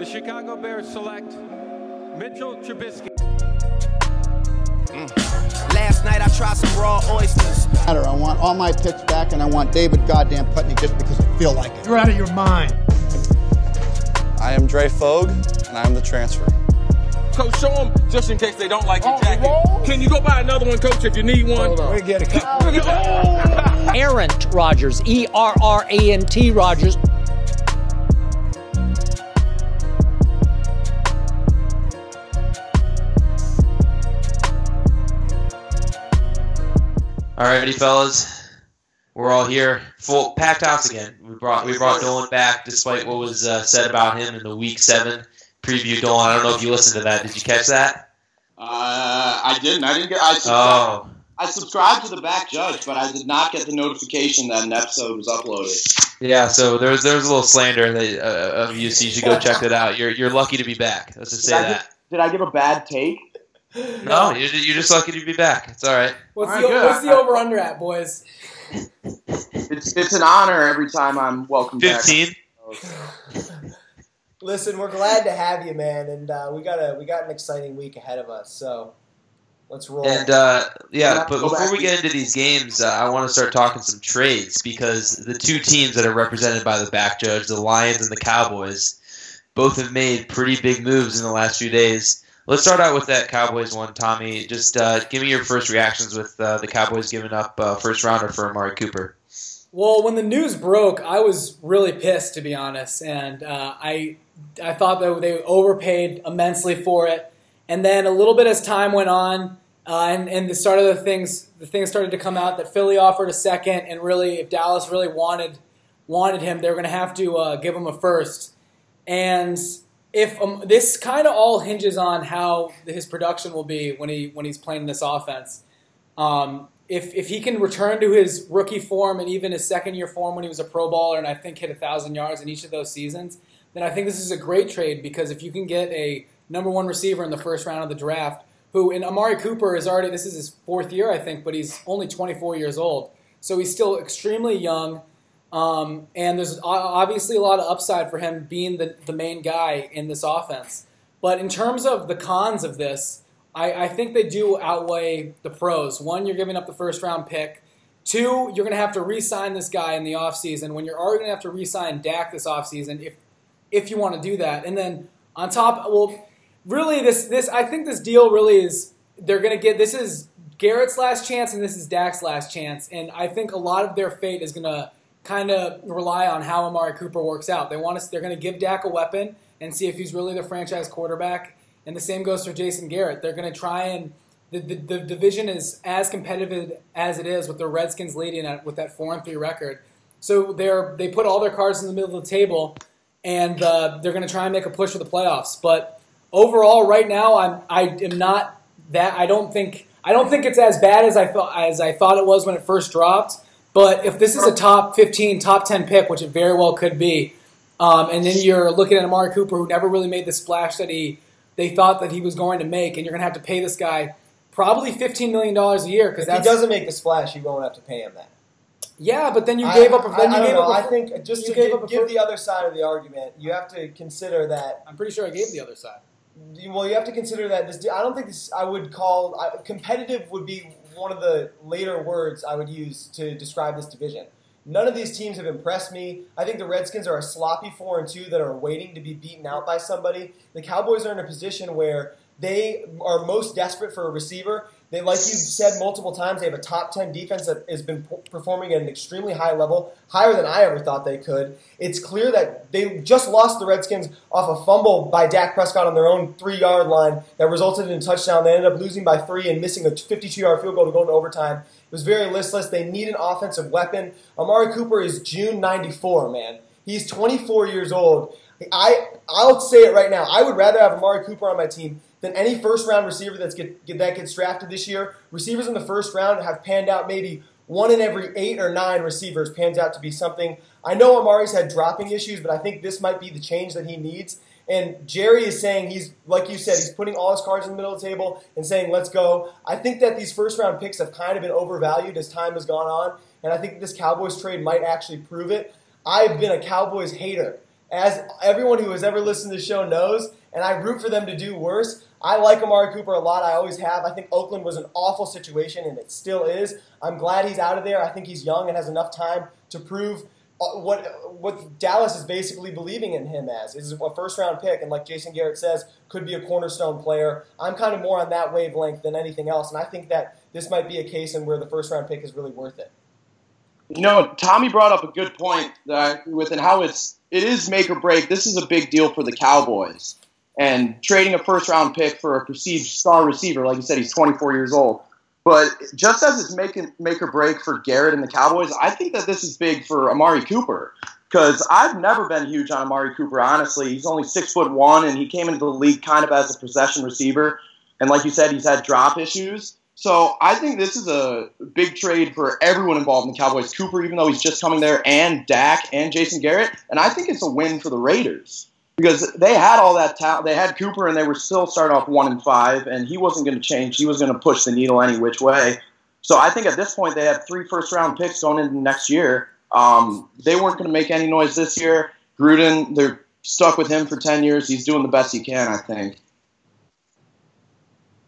the Chicago Bears select Mitchell Trubisky. Mm. Last night I tried some raw oysters. matter. I want all my picks back, and I want David goddamn Putney just because I feel like it. You're out of your mind. I am Dre Fogue, and I am the transfer. Coach, show them just in case they don't like your jacket. Can you go buy another one, Coach, if you need one? We get it. Errant Rogers, E R R A N T Rogers. Alrighty, fellas, we're all here, full packed house again. We brought we brought Dolan back, despite what was uh, said about him in the Week Seven preview. Dolan, I don't know if you listened to that. Did you catch that? Uh, I didn't. I didn't get. I subscribed, Oh, I subscribed to the back judge, but I did not get the notification that an episode was uploaded. yeah. So there's there's a little slander that, uh, of you, so you should go check that out. You're you're lucky to be back. Let's just say Did I, that. give, did I give a bad take? No, you're, you're just lucky to be back. It's all right. What's All the good. what's the over under at, boys? It's it's an honor every time I'm welcome back. Fifteen. Listen, we're glad to have you, man, and uh, we got a we got an exciting week ahead of us. So let's roll. And uh, yeah, Yeah, but before back. we get into these games, uh, I want to start talking some trades because the two teams that are represented by the back judge, the Lions and the Cowboys, both have made pretty big moves in the last few days. Let's start out with that Cowboys one, Tommy. Just uh, give me your first reactions with uh, the Cowboys giving up uh, first rounder for Amari Cooper. Well, when the news broke, I was really pissed to be honest, and uh, I I thought that they overpaid immensely for it. And then a little bit as time went on, uh, and and the start of the things the things started to come out that Philly offered a second, and really if Dallas really wanted wanted him, they were going to have to uh, give him a first. And if um, this kind of all hinges on how his production will be when he when he's playing this offense. Um, if, if he can return to his rookie form and even his second year form when he was a Pro Bowler and I think hit thousand yards in each of those seasons, then I think this is a great trade because if you can get a number one receiver in the first round of the draft, who in Amari Cooper is already this is his fourth year I think, but he's only 24 years old, so he's still extremely young. Um, and there's obviously a lot of upside for him being the, the main guy in this offense. But in terms of the cons of this, I, I think they do outweigh the pros. One, you're giving up the first round pick. Two, you're going to have to re sign this guy in the offseason when you're already going to have to re sign Dak this offseason if, if you want to do that. And then on top, well, really, this, this I think this deal really is they're going to get this is Garrett's last chance and this is Dak's last chance. And I think a lot of their fate is going to kind of rely on how Amari Cooper works out. They want to, they're going to give Dak a weapon and see if he's really the franchise quarterback. And the same goes for Jason Garrett. They're going to try and the, the, the division is as competitive as it is with the Redskins leading at with that four and three record. So they're they put all their cards in the middle of the table, and uh, they're going to try and make a push for the playoffs. But overall, right now, I'm I am not that I don't think I don't think it's as bad as I thought as I thought it was when it first dropped. But if this is a top 15, top 10 pick, which it very well could be, um, and then you're looking at Amari Cooper, who never really made the splash that he they thought that he was going to make, and you're going to have to pay this guy probably 15 million dollars a year because if he doesn't make the splash, you won't have to pay him that. yeah. But then you I- gave up. A, I, then I you don't gave know. up. a I think just you to gave give, up a give the other side of the argument, you have to consider that. I'm pretty sure I gave the other side. Well, you have to consider that this. I don't think this. I would call I, competitive would be one of the later words I would use to describe this division. None of these teams have impressed me. I think the Redskins are a sloppy four and two that are waiting to be beaten out by somebody. The Cowboys are in a position where they are most desperate for a receiver. They, like you've said multiple times, they have a top ten defense that has been performing at an extremely high level, higher than I ever thought they could. It's clear that they just lost the Redskins off a fumble by Dak Prescott on their own three yard line that resulted in a touchdown. They ended up losing by three and missing a 52 yard field goal to go into overtime. It was very listless. They need an offensive weapon. Amari Cooper is June 94, man. He's 24 years old. I, I'll say it right now. I would rather have Amari Cooper on my team than any first round receiver that's get, get, that gets drafted this year. Receivers in the first round have panned out maybe one in every eight or nine receivers pans out to be something. I know Amari's had dropping issues, but I think this might be the change that he needs. And Jerry is saying he's, like you said, he's putting all his cards in the middle of the table and saying, let's go. I think that these first round picks have kind of been overvalued as time has gone on. And I think this Cowboys trade might actually prove it. I've been a Cowboys hater as everyone who has ever listened to the show knows, and I root for them to do worse. I like Amari Cooper a lot. I always have. I think Oakland was an awful situation, and it still is. I'm glad he's out of there. I think he's young and has enough time to prove uh, what what Dallas is basically believing in him as is a first round pick, and like Jason Garrett says, could be a cornerstone player. I'm kind of more on that wavelength than anything else, and I think that this might be a case in where the first round pick is really worth it. You know, Tommy brought up a good point with and how it's it is make or break. This is a big deal for the Cowboys, and trading a first round pick for a perceived star receiver, like you said, he's 24 years old. But just as it's make, make or break for Garrett and the Cowboys, I think that this is big for Amari Cooper because I've never been huge on Amari Cooper. Honestly, he's only six foot one, and he came into the league kind of as a possession receiver. And like you said, he's had drop issues. So I think this is a big trade for everyone involved in the Cowboys. Cooper, even though he's just coming there, and Dak and Jason Garrett, and I think it's a win for the Raiders because they had all that talent. They had Cooper, and they were still starting off one and five, and he wasn't going to change. He was going to push the needle any which way. So I think at this point they have three first round picks going into next year. Um, they weren't going to make any noise this year. Gruden, they're stuck with him for ten years. He's doing the best he can, I think.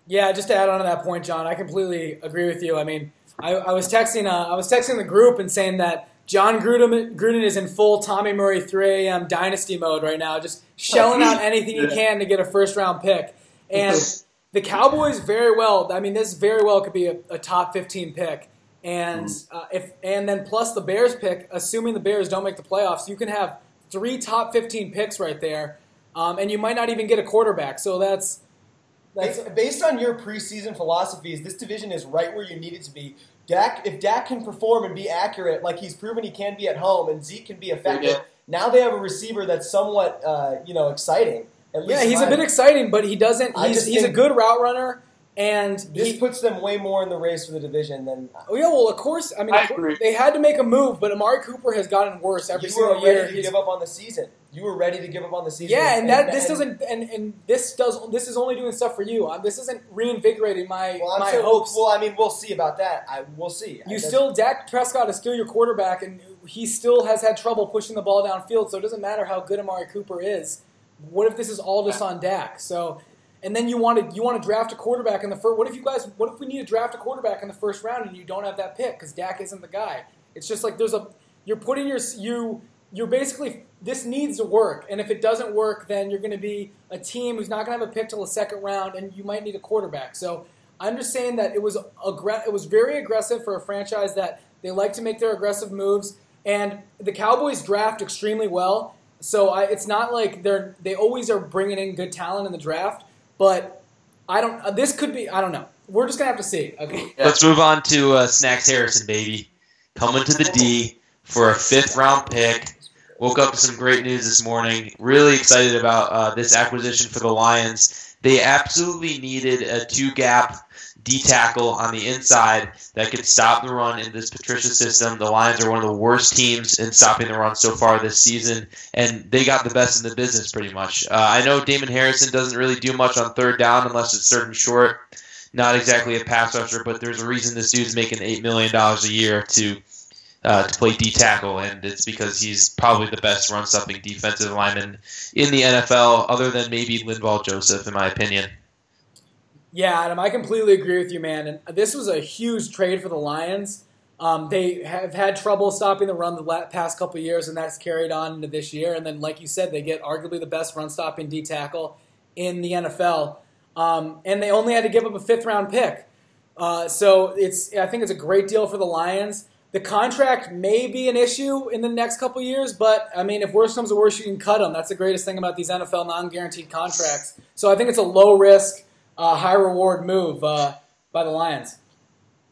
Yeah, just to add on to that point, John, I completely agree with you. I mean, I, I was texting, uh, I was texting the group and saying that Jon Gruden, Gruden is in full Tommy Murray 3 a.m. dynasty mode right now, just shelling out anything he can to get a first round pick. And the Cowboys very well. I mean, this very well could be a, a top 15 pick. And uh, if and then plus the Bears pick, assuming the Bears don't make the playoffs, you can have three top 15 picks right there, um, and you might not even get a quarterback. So that's that's based on your preseason philosophies. This division is right where you need it to be. Dak, if Dak can perform and be accurate, like he's proven he can be at home, and Zeke can be effective, yeah. now they have a receiver that's somewhat, uh, you know, exciting. yeah, he's a bit exciting, but he doesn't. He's, he's a good route runner, and this he, puts them way more in the race for the division than. Oh yeah, well of course. I mean, I course, they had to make a move, but Amari Cooper has gotten worse every you single year. To give up on the season. You were ready to give up on the season. Yeah, and, that and, this doesn't, and, and this does, this is only doing stuff for you. Um, this isn't reinvigorating my well, my saying, hopes. Well, I mean, we'll see about that. I we'll see. You still, Dak Prescott is still your quarterback, and he still has had trouble pushing the ball downfield. So it doesn't matter how good Amari Cooper is. What if this is all just on Dak? So and then you want to you want to draft a quarterback in the first. What if you guys? What if we need to draft a quarterback in the first round and you don't have that pick because Dak isn't the guy? It's just like there's a you're putting your you you're basically this needs to work, and if it doesn't work, then you're going to be a team who's not going to have a pick till the second round, and you might need a quarterback. So I'm just saying that it was aggra- it was very aggressive for a franchise that they like to make their aggressive moves, and the Cowboys draft extremely well. So I, it's not like they're they always are bringing in good talent in the draft, but I don't. Uh, this could be. I don't know. We're just gonna have to see. Okay. Let's move on to uh, Snacks Harrison, baby, coming to the D for a fifth round pick. Woke up to some great news this morning. Really excited about uh, this acquisition for the Lions. They absolutely needed a two gap D tackle on the inside that could stop the run in this Patricia system. The Lions are one of the worst teams in stopping the run so far this season, and they got the best in the business pretty much. Uh, I know Damon Harrison doesn't really do much on third down unless it's third and short. Not exactly a pass rusher, but there's a reason this dude's making $8 million a year to uh, to play D tackle, and it's because he's probably the best run stopping defensive lineman in the NFL, other than maybe Linval Joseph, in my opinion. Yeah, Adam, I completely agree with you, man. And this was a huge trade for the Lions. Um, they have had trouble stopping the run the past couple years, and that's carried on into this year. And then, like you said, they get arguably the best run stopping D tackle in the NFL, um, and they only had to give up a fifth round pick. Uh, so it's I think it's a great deal for the Lions. The contract may be an issue in the next couple years, but I mean, if worse comes to worse, you can cut them. That's the greatest thing about these NFL non-guaranteed contracts. So I think it's a low risk, uh, high reward move uh, by the Lions.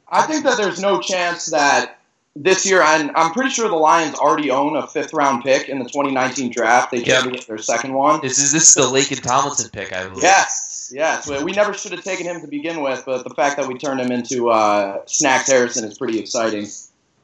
I think that there's no chance that this year, and I'm pretty sure the Lions already own a fifth round pick in the 2019 draft. They traded yep. their second one. This is this is the Laken Tomlinson pick, I believe. Yes, yes. We never should have taken him to begin with, but the fact that we turned him into uh, Snacks Harrison is pretty exciting.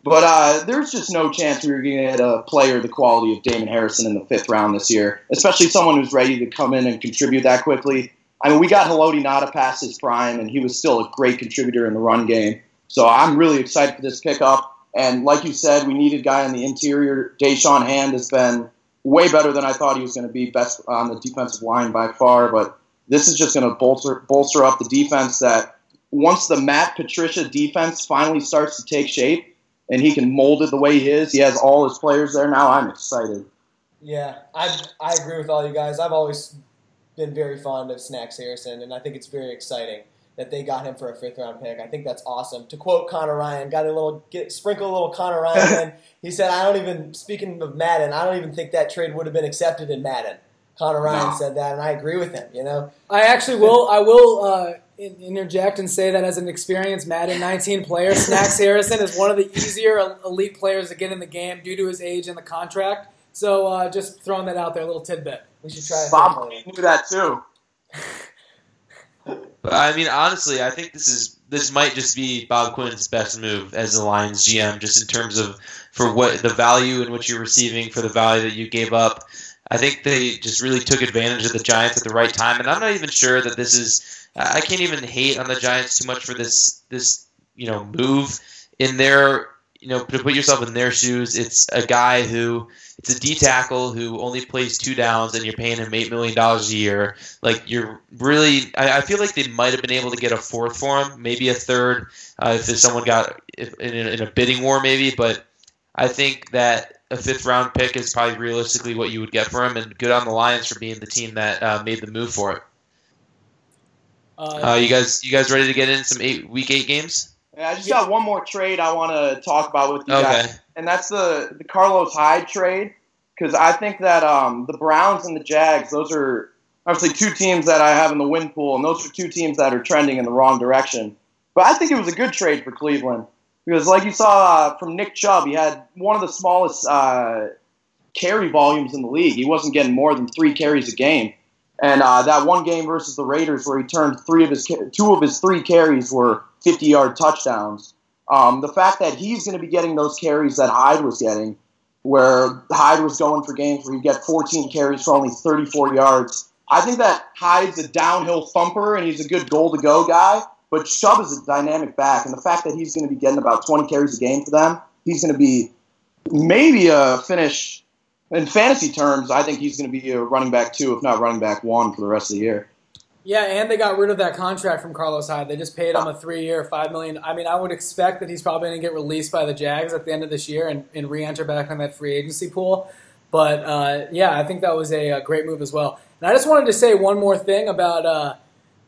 But uh, there's just no chance we were going to get a player the quality of Damon Harrison in the fifth round this year, especially someone who's ready to come in and contribute that quickly. I mean, we got Haloti Ngata past his prime, and he was still a great contributor in the run game. So I'm really excited for this pickup. And like you said, we needed a guy on the interior. Da'Shawn Hand has been way better than I thought he was going to be. Best on the defensive line by far, but this is just going to bolster bolster up the defense. That once the Matt Patricia defense finally starts to take shape and he can mold it the way he is, he has all his players there now. I'm excited. Yeah, I I agree with all you guys. I've always been very fond of Snacks Harrison, and I think it's very exciting that they got him for a fifth round pick. I think that's awesome. To quote Connor Ryan, got a little get, sprinkle a little Connor Ryan in. He said, "I don't even speaking of Madden, I don't even think that trade would have been accepted in Madden." Connor Ryan no. said that, and I agree with him. You know, I actually will. I will uh, interject and say that as an experienced Madden 19 player, Snacks Harrison is one of the easier elite players to get in the game due to his age and the contract. So uh, just throwing that out there, a little tidbit. We should try. Bob knew that too. I mean, honestly, I think this is this might just be Bob Quinn's best move as the Lions GM, just in terms of for what the value in which you're receiving for the value that you gave up. I think they just really took advantage of the Giants at the right time, and I'm not even sure that this is. I can't even hate on the Giants too much for this this you know move in their you know to put yourself in their shoes. It's a guy who it's a D tackle who only plays two downs, and you're paying him eight million dollars a year. Like you're really, I, I, feel like they might have been able to get a fourth for him, maybe a third uh, if someone got if, in, a, in a bidding war, maybe. But I think that a fifth round pick is probably realistically what you would get for him, and good on the Lions for being the team that uh, made the move for it. Uh, uh, you guys, you guys ready to get in some eight week eight games? Yeah, I just got one more trade I want to talk about with you okay. guys, and that's the the Carlos Hyde trade because I think that um, the Browns and the Jags, those are obviously two teams that I have in the win pool, and those are two teams that are trending in the wrong direction. But I think it was a good trade for Cleveland because, like you saw uh, from Nick Chubb, he had one of the smallest uh, carry volumes in the league. He wasn't getting more than three carries a game. And uh, that one game versus the Raiders, where he turned three of his two of his three carries were 50 yard touchdowns. Um, the fact that he's going to be getting those carries that Hyde was getting, where Hyde was going for games where you get 14 carries for only 34 yards. I think that Hyde's a downhill thumper and he's a good goal to go guy, but Chubb is a dynamic back, and the fact that he's going to be getting about 20 carries a game for them, he's going to be maybe a finish in fantasy terms, I think he's going to be a running back two, if not running back one, for the rest of the year. Yeah, and they got rid of that contract from Carlos Hyde. They just paid him a three-year, five million. I mean, I would expect that he's probably going to get released by the Jags at the end of this year and, and re-enter back on that free agency pool. But uh, yeah, I think that was a, a, great move as well. And I just wanted to say one more thing about uh,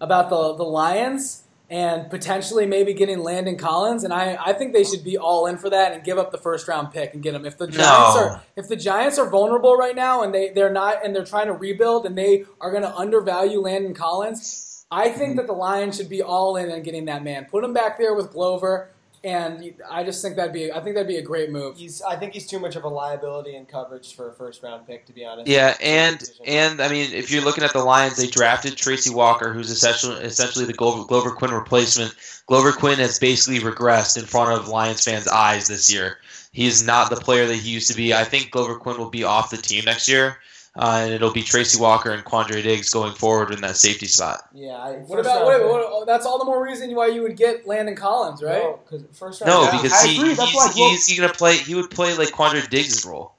about the the Lions and potentially maybe getting Landon Collins. And I, I think they should be all in for that and give up the first round pick and get him. If the Giants no. are if the Giants are vulnerable right now and they, they're not and they're trying to rebuild and they are going to undervalue Landon Collins, I think that the Lions should be all in on getting that man. Put him back there with Glover and I just think that'd be I think that'd be a great move. He's I think he's too much of a liability in coverage for a first round pick to be honest. Yeah, and and I mean if you're looking at the Lions, they drafted Tracy Walker, who's essentially essentially the Glover, Glover Quinn replacement. Glover Quinn has basically regressed in front of Lions fans' eyes this year. He is not the player that he used to be. I think Glover Quinn will be off the team next year uh, and it'll be Tracy Walker and Quandre Diggs going forward in that safety spot. Yeah. I, what about wait, what, that's all the more reason why you would get Landon Collins, right? No, because first round. No, yeah, because he, he's, he's, he's, gonna play. He would play like Quandre Diggs' role.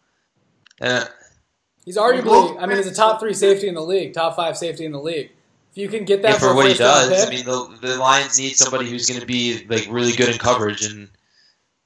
Uh, he's arguably. I mean, he's a top three safety in the league, top five safety in the league. If you can get that yeah, for, for what he does, I mean, the, the Lions need somebody who's going to be like really good in coverage and.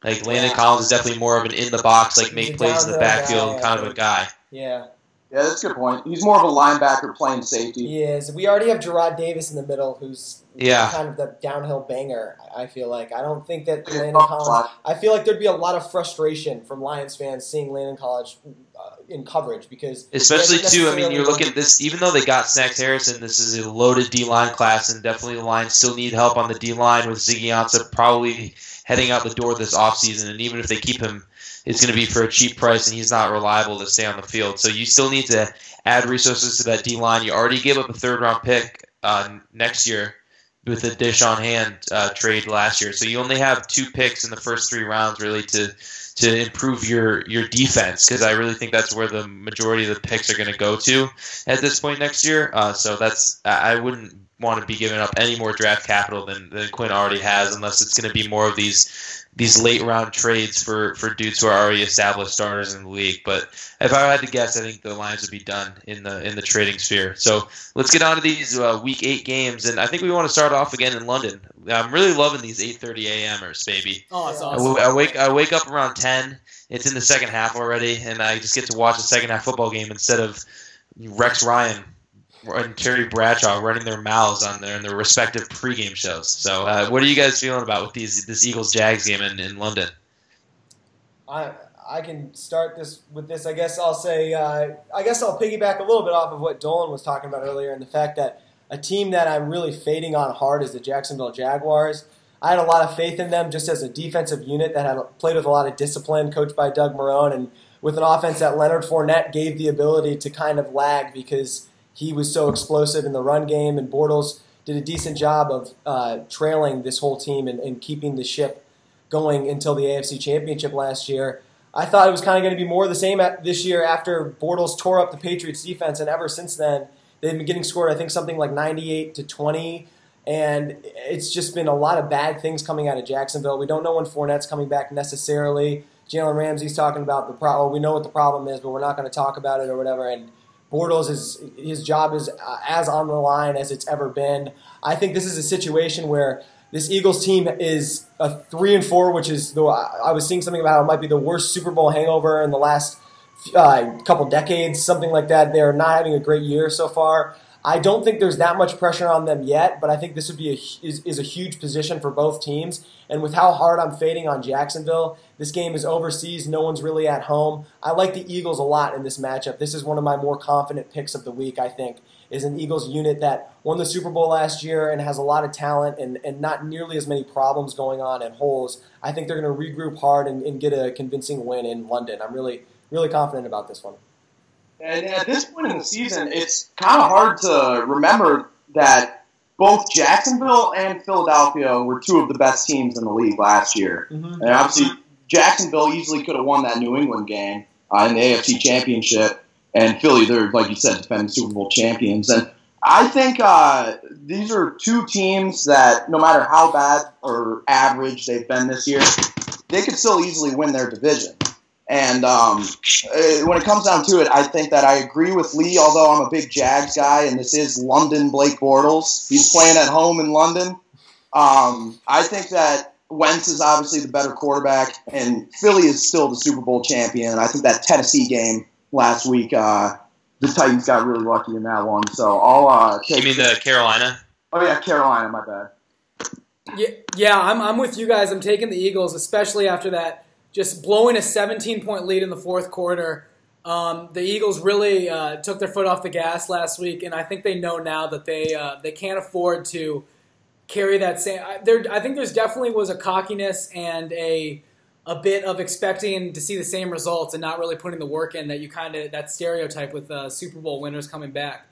Like Landon yeah. Collins is definitely more of an in the box, like make plays in the backfield guy, kind of a guy. Yeah. Yeah, that's a good point. He's more of a linebacker playing safety. He is. We already have Jarrad Davis in the middle, who's yeah. kind of the downhill banger. I feel like I don't think that Landon Collins. I feel like there'd be a lot of frustration from Lions fans seeing Landon Collins uh, in coverage because especially too. I mean, you're looking at this. Even though they got Snacks Harrison, this is a loaded D line class, and definitely the Lions still need help on the D line with Ziggy Ansah probably heading out the door this offseason. And even if they keep him is going to be for a cheap price, and he's not reliable to stay on the field. So you still need to add resources to that D line. You already gave up a third round pick uh, next year with the on Hand uh, trade last year. So you only have two picks in the first three rounds really to to improve your your defense because I really think that's where the majority of the picks are going to go to at this point next year. Uh, so that's I wouldn't want to be giving up any more draft capital than, than Quinn already has unless it's going to be more of these these late round trades for for dudes who are already established starters in the league. But if I had to guess, I think the Lions would be done in the in the trading sphere. So let's get on to these uh, week eight games, and I think we want to start off again in London. I'm really loving these 8:30 a.m.ers, baby. Oh, that's I awesome. w- I wake I wake up around 10. It's in the second half already, and I just get to watch a second half football game instead of Rex Ryan and Terry Bradshaw running their mouths on their in their respective pregame shows. So, uh, what are you guys feeling about with these this Eagles Jags game in, in London? I I can start this with this. I guess I'll say. Uh, I guess I'll piggyback a little bit off of what Dolan was talking about earlier, and the fact that a team that I'm really fading on hard is the Jacksonville Jaguars. I had a lot of faith in them just as a defensive unit that had played with a lot of discipline, coached by Doug Marrone, and with an offense that Leonard Fournette gave the ability to kind of lag because he was so explosive in the run game, and Bortles did a decent job of uh, trailing this whole team and, and keeping the ship going until the AFC Championship last year. I thought it was kind of going to be more of the same this year after Bortles tore up the Patriots defense, and ever since then they've been getting scored. I think something like 98 to 20, and it's just been a lot of bad things coming out of Jacksonville. We don't know when Fournette's coming back necessarily. Jalen Ramsey's talking about the problem. We know what the problem is, but we're not going to talk about it or whatever. And Bortles is his job is uh, as on the line as it's ever been. I think this is a situation where this Eagles team is a three and four, which is the I was seeing something about it might be the worst Super Bowl hangover in the last uh, couple decades, something like that. They are not having a great year so far. I don't think there's that much pressure on them yet, but I think this would be a, is, is a huge position for both teams. And with how hard I'm fading on Jacksonville, this game is overseas. No one's really at home. I like the Eagles a lot in this matchup. This is one of my more confident picks of the week. I think is an Eagles unit that won the Super Bowl last year and has a lot of talent and, and not nearly as many problems going on and holes. I think they're going to regroup hard and, and get a convincing win in London. I'm really really confident about this one. And at this point in the season, it's kind of hard to remember that both Jacksonville and Philadelphia were two of the best teams in the league last year. Mm-hmm. And obviously, Jacksonville easily could have won that New England game uh, in the AFC Championship. And Philly, they're, like you said, defending Super Bowl champions. And I think uh, these are two teams that, no matter how bad or average they've been this year, they could still easily win their division. And um, uh, when it comes down to it, I think that I agree with Lee, although I'm a big Jags guy, and this is London Blake Bortles. He's playing at home in London. Um, I think that Wentz is obviously the better quarterback, and Philly is still the Super Bowl champion. I think that Tennessee game last week, uh, the Titans got really lucky in that one. So I'll uh, take. You mean the Carolina? Oh yeah, Carolina. My bad. Yeah, yeah, I'm, I'm with you guys. I'm taking the Eagles, especially after that, just blowing a 17 point lead in the fourth quarter. Um, the Eagles really uh, took their foot off the gas last week, and I think they know now that they uh, they can't afford to carry that same. I, there, I think there's definitely was a cockiness and a a bit of expecting to see the same results and not really putting the work in that you kind of that stereotype with uh, Super Bowl winners coming back.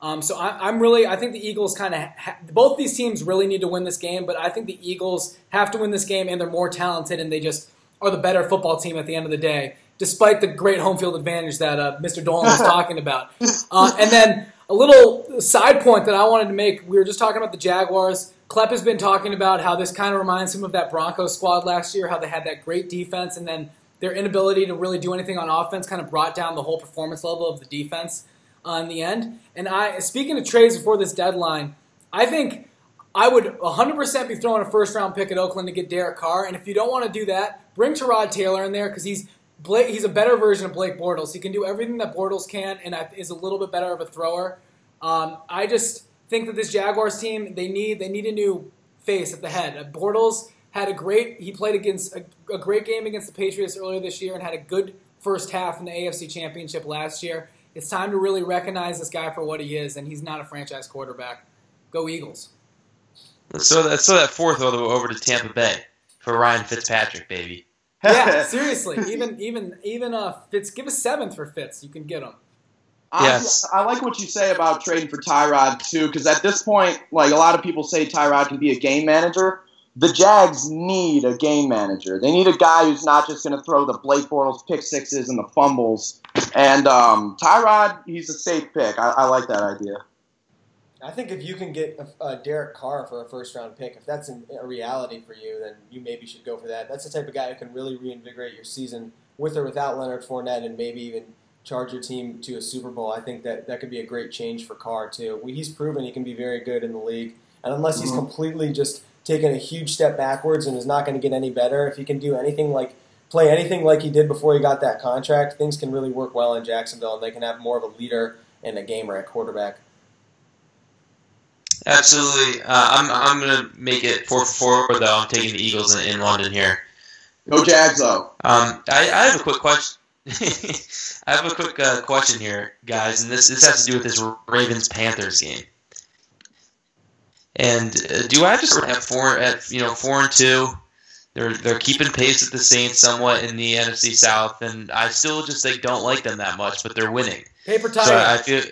Um, so I, am really, I think the Eagles kind of, ha- both these teams really need to win this game, but I think the Eagles have to win this game and they're more talented and they just are the better football team at the end of the day, despite the great home field advantage that uh, Mr. Dolan was talking about. Uh, and then a little side point that I wanted to make, we were just talking about the Jaguars. Klepp has been talking about how this kind of reminds him of that Broncos squad last year, how they had that great defense and then their inability to really do anything on offense kind of brought down the whole performance level of the defense on the end. And I, speaking of trades before this deadline, I think I would 100% be throwing a first round pick at Oakland to get Derek Carr. And if you don't want to do that, bring Tyrod Taylor in there because he's Blake, he's a better version of Blake Bortles. He can do everything that Bortles can, and is a little bit better of a thrower. Um, I just think that this Jaguars team they need they need a new face at the head. Bortles had a great he played against a, a great game against the Patriots earlier this year and had a good first half in the AFC Championship last year. It's time to really recognize this guy for what he is, and he's not a franchise quarterback. Go Eagles. Let's throw that, let's throw that fourth over, over to Tampa Bay for Ryan Fitzpatrick, baby. yeah, seriously. Even even even uh, Fitz, give a seventh for Fitz. You can get him. Yes. I, I like what you say about trading for Tyrod too, because at this point, like a lot of people say, Tyrod can be a game manager. The Jags need a game manager. They need a guy who's not just going to throw the Blake Bortles pick sixes and the fumbles. And um, Tyrod, he's a safe pick. I, I like that idea. I think if you can get a, a Derek Carr for a first round pick, if that's a reality for you, then you maybe should go for that. That's the type of guy who can really reinvigorate your season with or without Leonard Fournette, and maybe even charge your team to a Super Bowl. I think that that could be a great change for Carr too. He's proven he can be very good in the league, and unless he's mm-hmm. completely just taken a huge step backwards and is not going to get any better, if he can do anything like play anything like he did before he got that contract, things can really work well in Jacksonville, and they can have more of a leader and a gamer at quarterback. Absolutely. Uh, I'm, I'm going to make it 4 for 4, though. I'm taking the Eagles in, in London here. Go Jags, though. Um, I, I have a quick question. I have a quick uh, question here, guys, and this, this has to do with this Ravens Panthers game. And uh, do I just have four at you know four and two? They're they're keeping pace with the Saints somewhat in the NFC South, and I still just like don't like them that much, but they're winning. Paper tiger. So I feel,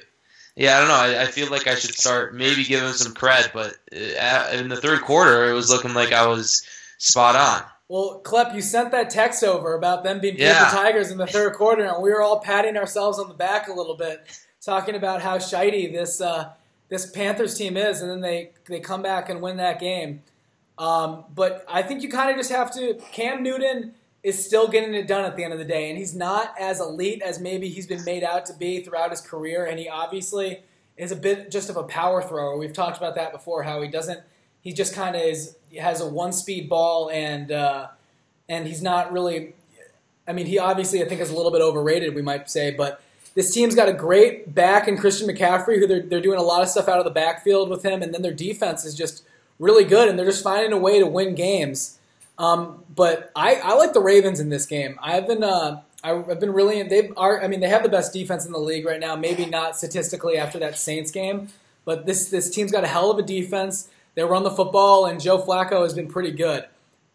yeah, I don't know. I, I feel like I should start maybe giving them some cred, but uh, in the third quarter, it was looking like I was spot on. Well, Klepp, you sent that text over about them being paper Yeah. tigers in the third quarter, and we were all patting ourselves on the back a little bit, talking about how shitey this uh, this Panthers team is, and then they they come back and win that game. Um, but I think you kind of just have to. Cam Newton is still getting it done at the end of the day, and he's not as elite as maybe he's been made out to be throughout his career, and he obviously is a bit just of a power thrower. We've talked about that before. How he doesn't. He just kind of is has a one speed ball and. Uh, and he's not really. I mean, he obviously I think is a little bit overrated, we might say, but this team's got a great back in Christian McCaffrey, who they're they're doing a lot of stuff out of the backfield with him, and then their defense is just really good, and they're just finding a way to win games. Um, but I, I like the Ravens in this game. I've been uh, I've been really they are I mean they have the best defense in the league right now. Maybe not statistically after that Saints game, but this this team's got a hell of a defense. They run the football, and Joe Flacco has been pretty good.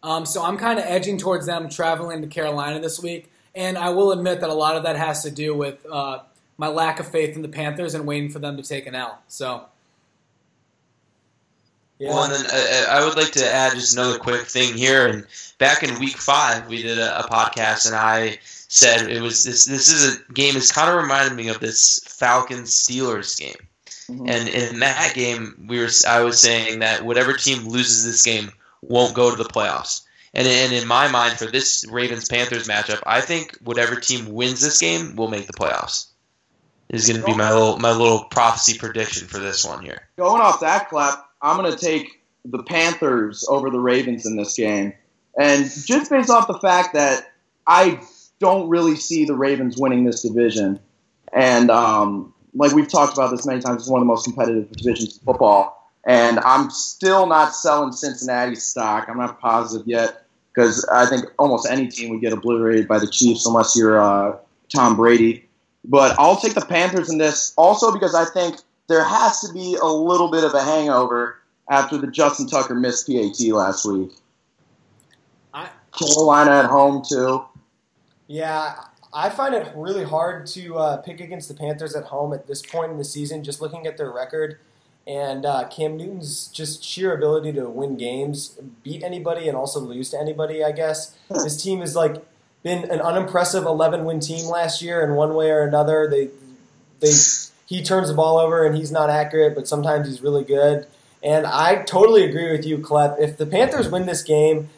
Um, so I'm kind of edging towards them traveling to Carolina this week, and I will admit that a lot of that has to do with uh, my lack of faith in the Panthers and waiting for them to take an L. So Yeah. Well, and then uh, I would like to add just another quick thing here. And back in week five, we did a, a podcast, and I said it was this. This is a game. It's kind of reminded me of this Falcons Steelers game. And in that game, we were. I was saying that whatever team loses this game won't go to the playoffs. And, and in my mind, for this Ravens Panthers matchup, I think whatever team wins this game will make the playoffs. Is going to be my little my little prophecy prediction for this one here. Going off that Klepp, I'm going to take the Panthers over the Ravens in this game. And just based off the fact that I don't really see the Ravens winning this division. And um, like we've talked about this many times, it's one of the most competitive divisions in football. And I'm still not selling Cincinnati stock. I'm not positive yet because I think almost any team would get obliterated by the Chiefs unless you're uh, Tom Brady. But I'll take the Panthers in this also because I think there has to be a little bit of a hangover after the Justin Tucker missed PAT last week. I Carolina at home too. Yeah, I find it really hard to uh, pick against the Panthers at home at this point in the season, just looking at their record and uh, Cam Newton's just sheer ability to win games, beat anybody, and also lose to anybody. I guess this team has like been an unimpressive 11 win team last year in one way or another. They they he turns the ball over and he's not accurate, but sometimes he's really good. And I totally agree with you, Klepp. If the Panthers win this game,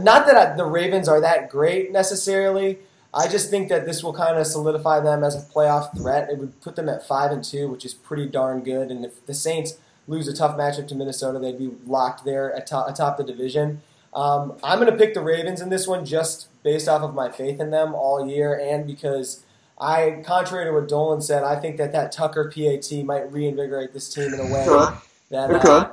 not that I, the Ravens are that great necessarily. I just think that this will kind of solidify them as a playoff threat. It would put them at five and two, which is pretty darn good. And if the Saints lose a tough matchup to Minnesota, they'd be locked there atop, atop the division. Um, I'm going to pick the Ravens in this one just based off of my faith in them all year, and because I, contrary to what Dolan said, I think that that Tucker PAT might reinvigorate this team in a way Sure. that Okay. uh,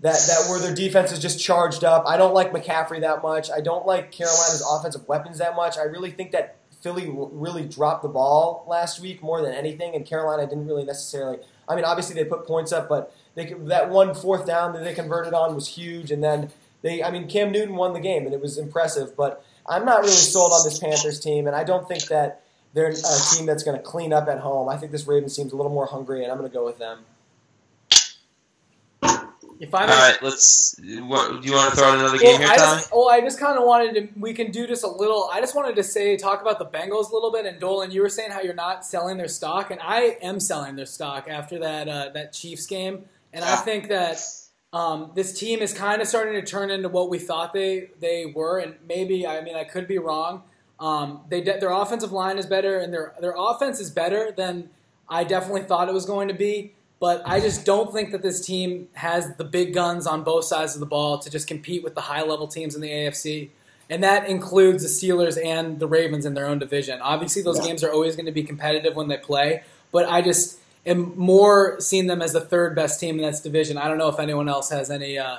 that that where their defense is just charged up. I don't like McCaffrey that much. I don't like Carolina's offensive weapons that much. I really think that Philly w- really dropped the ball last week more than anything, and Carolina didn't really necessarily. I mean, obviously they put points up, but they that one fourth down that they converted on was huge, and then they. I mean, Cam Newton won the game, and it was impressive. But I'm not really sold on this Panthers team, and I don't think that they're a team that's going to clean up at home. I think this Ravens team's a little more hungry, and I'm going to go with them. if I All may, right, let's. What, do you want to throw out another game well, here, I Tommy? just, oh, I just kind of wanted to. We can do just a little. I just wanted to say, talk about the Bengals a little bit. And Dolan, you were saying how you're not selling their stock, and I am selling their stock after that uh, that Chiefs game and I think that um, this team is kind of starting to turn into what we thought they they were, and maybe I mean I could be wrong. Um, they de- their offensive line is better, and their their offense is better than I definitely thought it was going to be. But I just don't think that this team has the big guns on both sides of the ball to just compete with the high level teams in the AFC. And that includes the Steelers and the Ravens in their own division. Obviously, those Yeah. games are always going to be competitive when they play, but I just am more seeing them as the third best team in this division. I don't know if anyone else has any uh,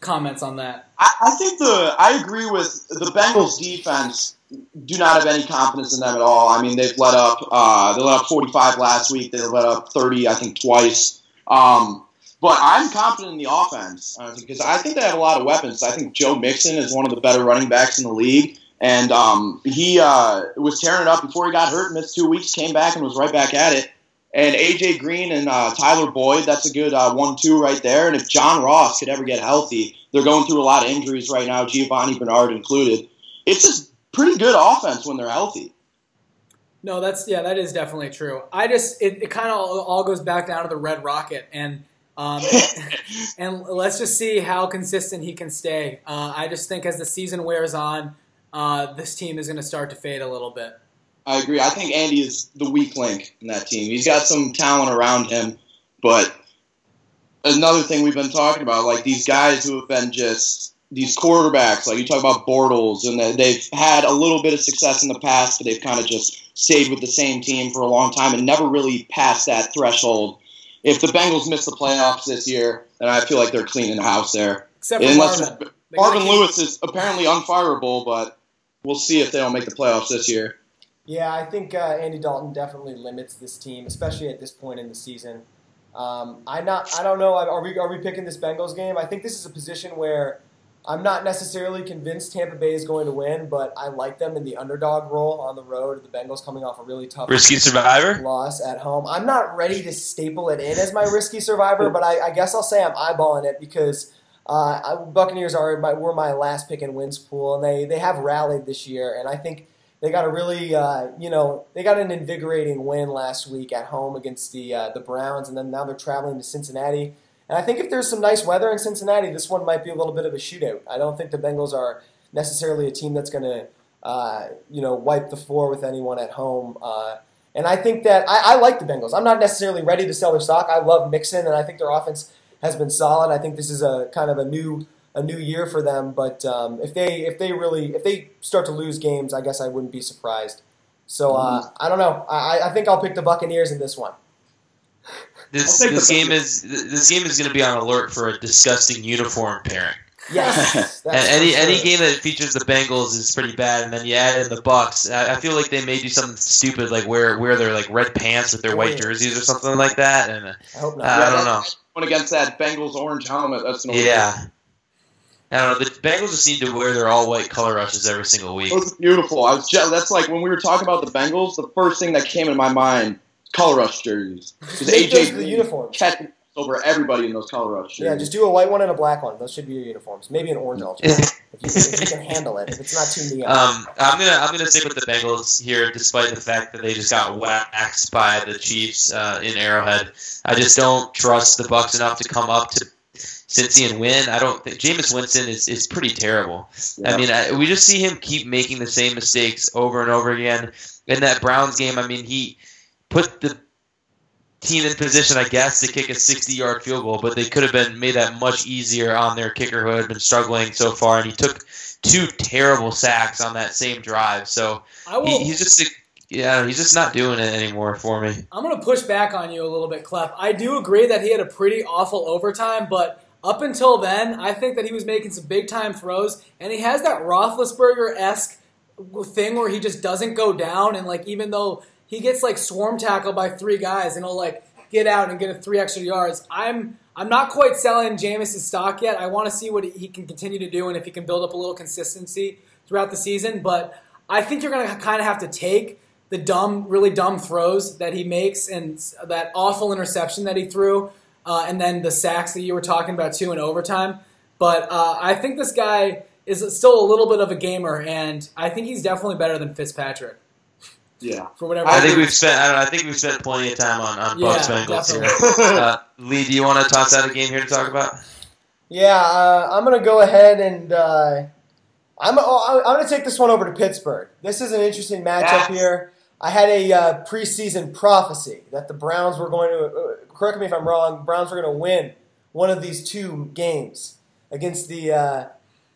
comments on that. I, I think the I agree with the Bengals defense. Do not have any confidence in them at all. I mean, they've let up. Uh, they let up 45 last week. They let up 30, I think, twice. Um, but I'm confident in the offense uh, because I think they have a lot of weapons. I think Joe Mixon is one of the better running backs in the league, and um, he uh, was tearing it up before he got hurt. Missed two weeks, came back and was right back at it. And AJ Green and uh, Tyler Boyd, that's a good uh, one-two right there. And if John Ross could ever get healthy, they're going through a lot of injuries right now, Giovani Bernard included. It's just pretty good offense when they're healthy. No, that's yeah, that is definitely true. I just it, it kind of all, all goes back down to the Red Rocket and um, and let's just see how consistent he can stay. Uh, I just think as the season wears on, uh, this team is going to start to fade a little bit. I agree. I think Andy is the weak link in that team. He's got some talent around him, but another thing we've been talking about, like these guys who have been just these quarterbacks, like you talk about Bortles, and they- they've had a little bit of success in the past, but they've kind of just stayed with the same team for a long time and never really passed that threshold. If the Bengals miss the playoffs this year, then I feel like they're cleaning the house there. Except for Unless Marvin. Marvin Lewis is apparently unfireable, but we'll see if they don't make the playoffs this year. Yeah, I think uh, Andy Dalton definitely limits this team, especially at this point in the season. Um, I not I don't know. Are we are we picking this Bengals game? I think this is a position where I'm not necessarily convinced Tampa Bay is going to win, but I like them in the underdog role on the road. The Bengals coming off a really tough Risky survivor? loss at home. I'm not ready to staple it in as my risky survivor, but I, I guess I'll say I'm eyeballing it because uh, I, Buccaneers are my, were my last pick in wins pool, and they they have rallied this year, and I think they got a really uh, you know they got an invigorating win last week at home against the uh, the Browns, and then now they're traveling to Cincinnati. And I think if there's some nice weather in Cincinnati, this one might be a little bit of a shootout. I don't think the Bengals are necessarily a team that's going to uh, you know wipe the floor with anyone at home. Uh, and I think that I, I like the Bengals. I'm not necessarily ready to sell their stock. I love Mixon, and I think their offense has been solid. I think this is a kind of a new a new year for them. But um, if they if they really if they start to lose games, I guess I wouldn't be surprised. So uh, I don't know. I, I think I'll pick the Buccaneers in this one. This this game is this game is going to be on alert for a disgusting uniform pairing. Yes, And any for any game that features the Bengals is pretty bad, and then you add in the Bucks. I, I feel like they may do something stupid, like wear wear their like red pants with their white jerseys or something like that. And uh, I hope not. I don't know. Going against that Bengals orange helmet, that's no Yeah, I don't know. The Bengals just need to wear their all white color rushes every single week. Those are beautiful. I was just, that's like when we were talking about the Bengals. The first thing that came in my mind, color rush jerseys. Because Make those AJ the uniforms. catches over everybody in those color rush jerseys. Yeah, just do a white one and a black one. Those should be your uniforms. Maybe an orange also. if, you, if you can handle it. If it's not too neon. Um, I'm gonna I'm gonna stick with the Bengals here, despite the fact that they just got waxed by the Chiefs uh, in Arrowhead. I just don't trust the Bucks enough to come up to Cincy and win. I don't think Jameis Winston is, is pretty terrible. I mean, I, we just see him keep making the same mistakes over and over again. In that Browns game, I mean, he put the team in position, I guess, to kick a 60-yard field goal, but they could have been made that much easier on their kicker who had been struggling so far, and he took two terrible sacks on that same drive. So he, he's just yeah, he's just not doing it anymore for me. I'm going to push back on you a little bit, Klepp. I do agree that he had a pretty awful overtime, but up until then, I think that he was making some big time throws, and he has that Roethlisberger esque thing where he just doesn't go down, and like even though he gets like swarm tackled by three guys, and he'll like get out and get a three extra yards. I'm I'm not quite selling Jameis' stock yet. I want to see what he can continue to do and if he can build up a little consistency throughout the season. But I think you're going to kind of have to take the dumb, really dumb throws that he makes and that awful interception that he threw, uh, and then the sacks that you were talking about too in overtime. But uh, I think this guy is still a little bit of a gamer, and I think he's definitely better than Fitzpatrick. Yeah. For whatever. I think we've spent. I, don't know, I think we've spent plenty of time on on Yeah, Bengals here. Uh, Lee, do you want to toss out a game here to talk about? Yeah, uh, I'm gonna go ahead and uh, I'm oh, I'm gonna take this one over to Pittsburgh. This is an interesting matchup Yes. here. I had a uh, preseason prophecy that the Browns were going to. Uh, correct me if I'm wrong. Browns were going to win one of these two games against the uh,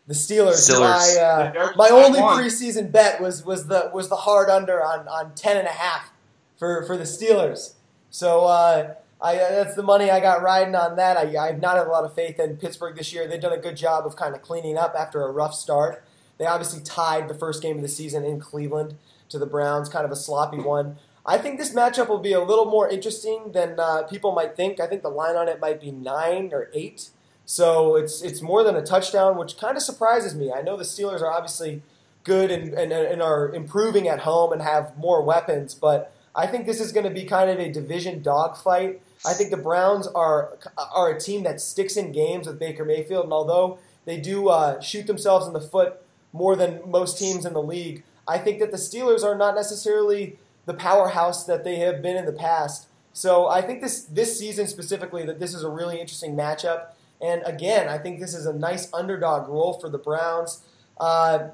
the Steelers. Steelers. My, uh, my only won. preseason bet was was the was the hard under on, on ten and a half for for the Steelers. So uh, I uh, that's the money I got riding on that. I I've not had a lot of faith in Pittsburgh this year. They've done a good job of kind of cleaning up after a rough start. They obviously tied the first game of the season in Cleveland to the Browns, kind of a sloppy one. I think this matchup will be a little more interesting than uh, people might think. I think the line on it might be nine or eight. So it's it's more than a touchdown, which kind of surprises me. I know the Steelers are obviously good and, and, and are improving at home and have more weapons, but I think this is going to be kind of a division dogfight. I think the Browns are are a team that sticks in games with Baker Mayfield, and although they do uh, shoot themselves in the foot more than most teams in the league, I think that the Steelers are not necessarily the powerhouse that they have been in the past. So I think this this season specifically that this is a really interesting matchup. And again, I think this is a nice underdog role for the Browns. Uh,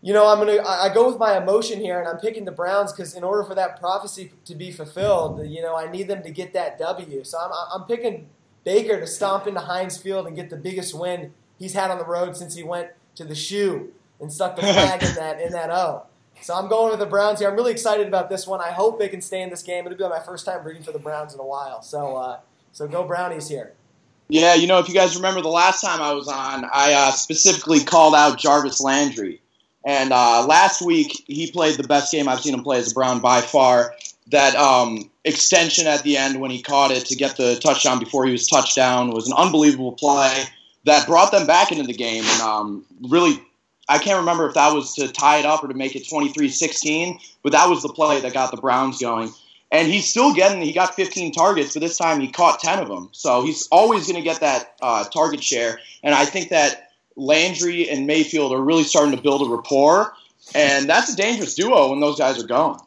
you know, I'm gonna I go with my emotion here, and I'm picking the Browns because in order for that prophecy to be fulfilled, you know, I need them to get that W. So I'm I'm picking Baker to stomp into Heinz Field and get the biggest win he's had on the road since he went to the shoe and stuck the flag in that in that O. So I'm going with the Browns here. I'm really excited about this one. I hope they can stay in this game. It'll be my first time rooting for the Browns in a while. So uh, so go Brownies here. Yeah, you know, if you guys remember the last time I was on, I uh, specifically called out Jarvis Landry. And uh, last week, he played the best game I've seen him play as a Brown by far. That um, extension at the end when he caught it to get the touchdown before he was touchdown was an unbelievable play that brought them back into the game. And um, really, I can't remember if that was to tie it up or to make it 23 16, but that was the play that got the Browns going. And he's still getting, he got 15 targets, but this time he caught 10 of them. So he's always going to get that uh, target share. And I think that Landry and Mayfield are really starting to build a rapport. And that's a dangerous duo when those guys are going.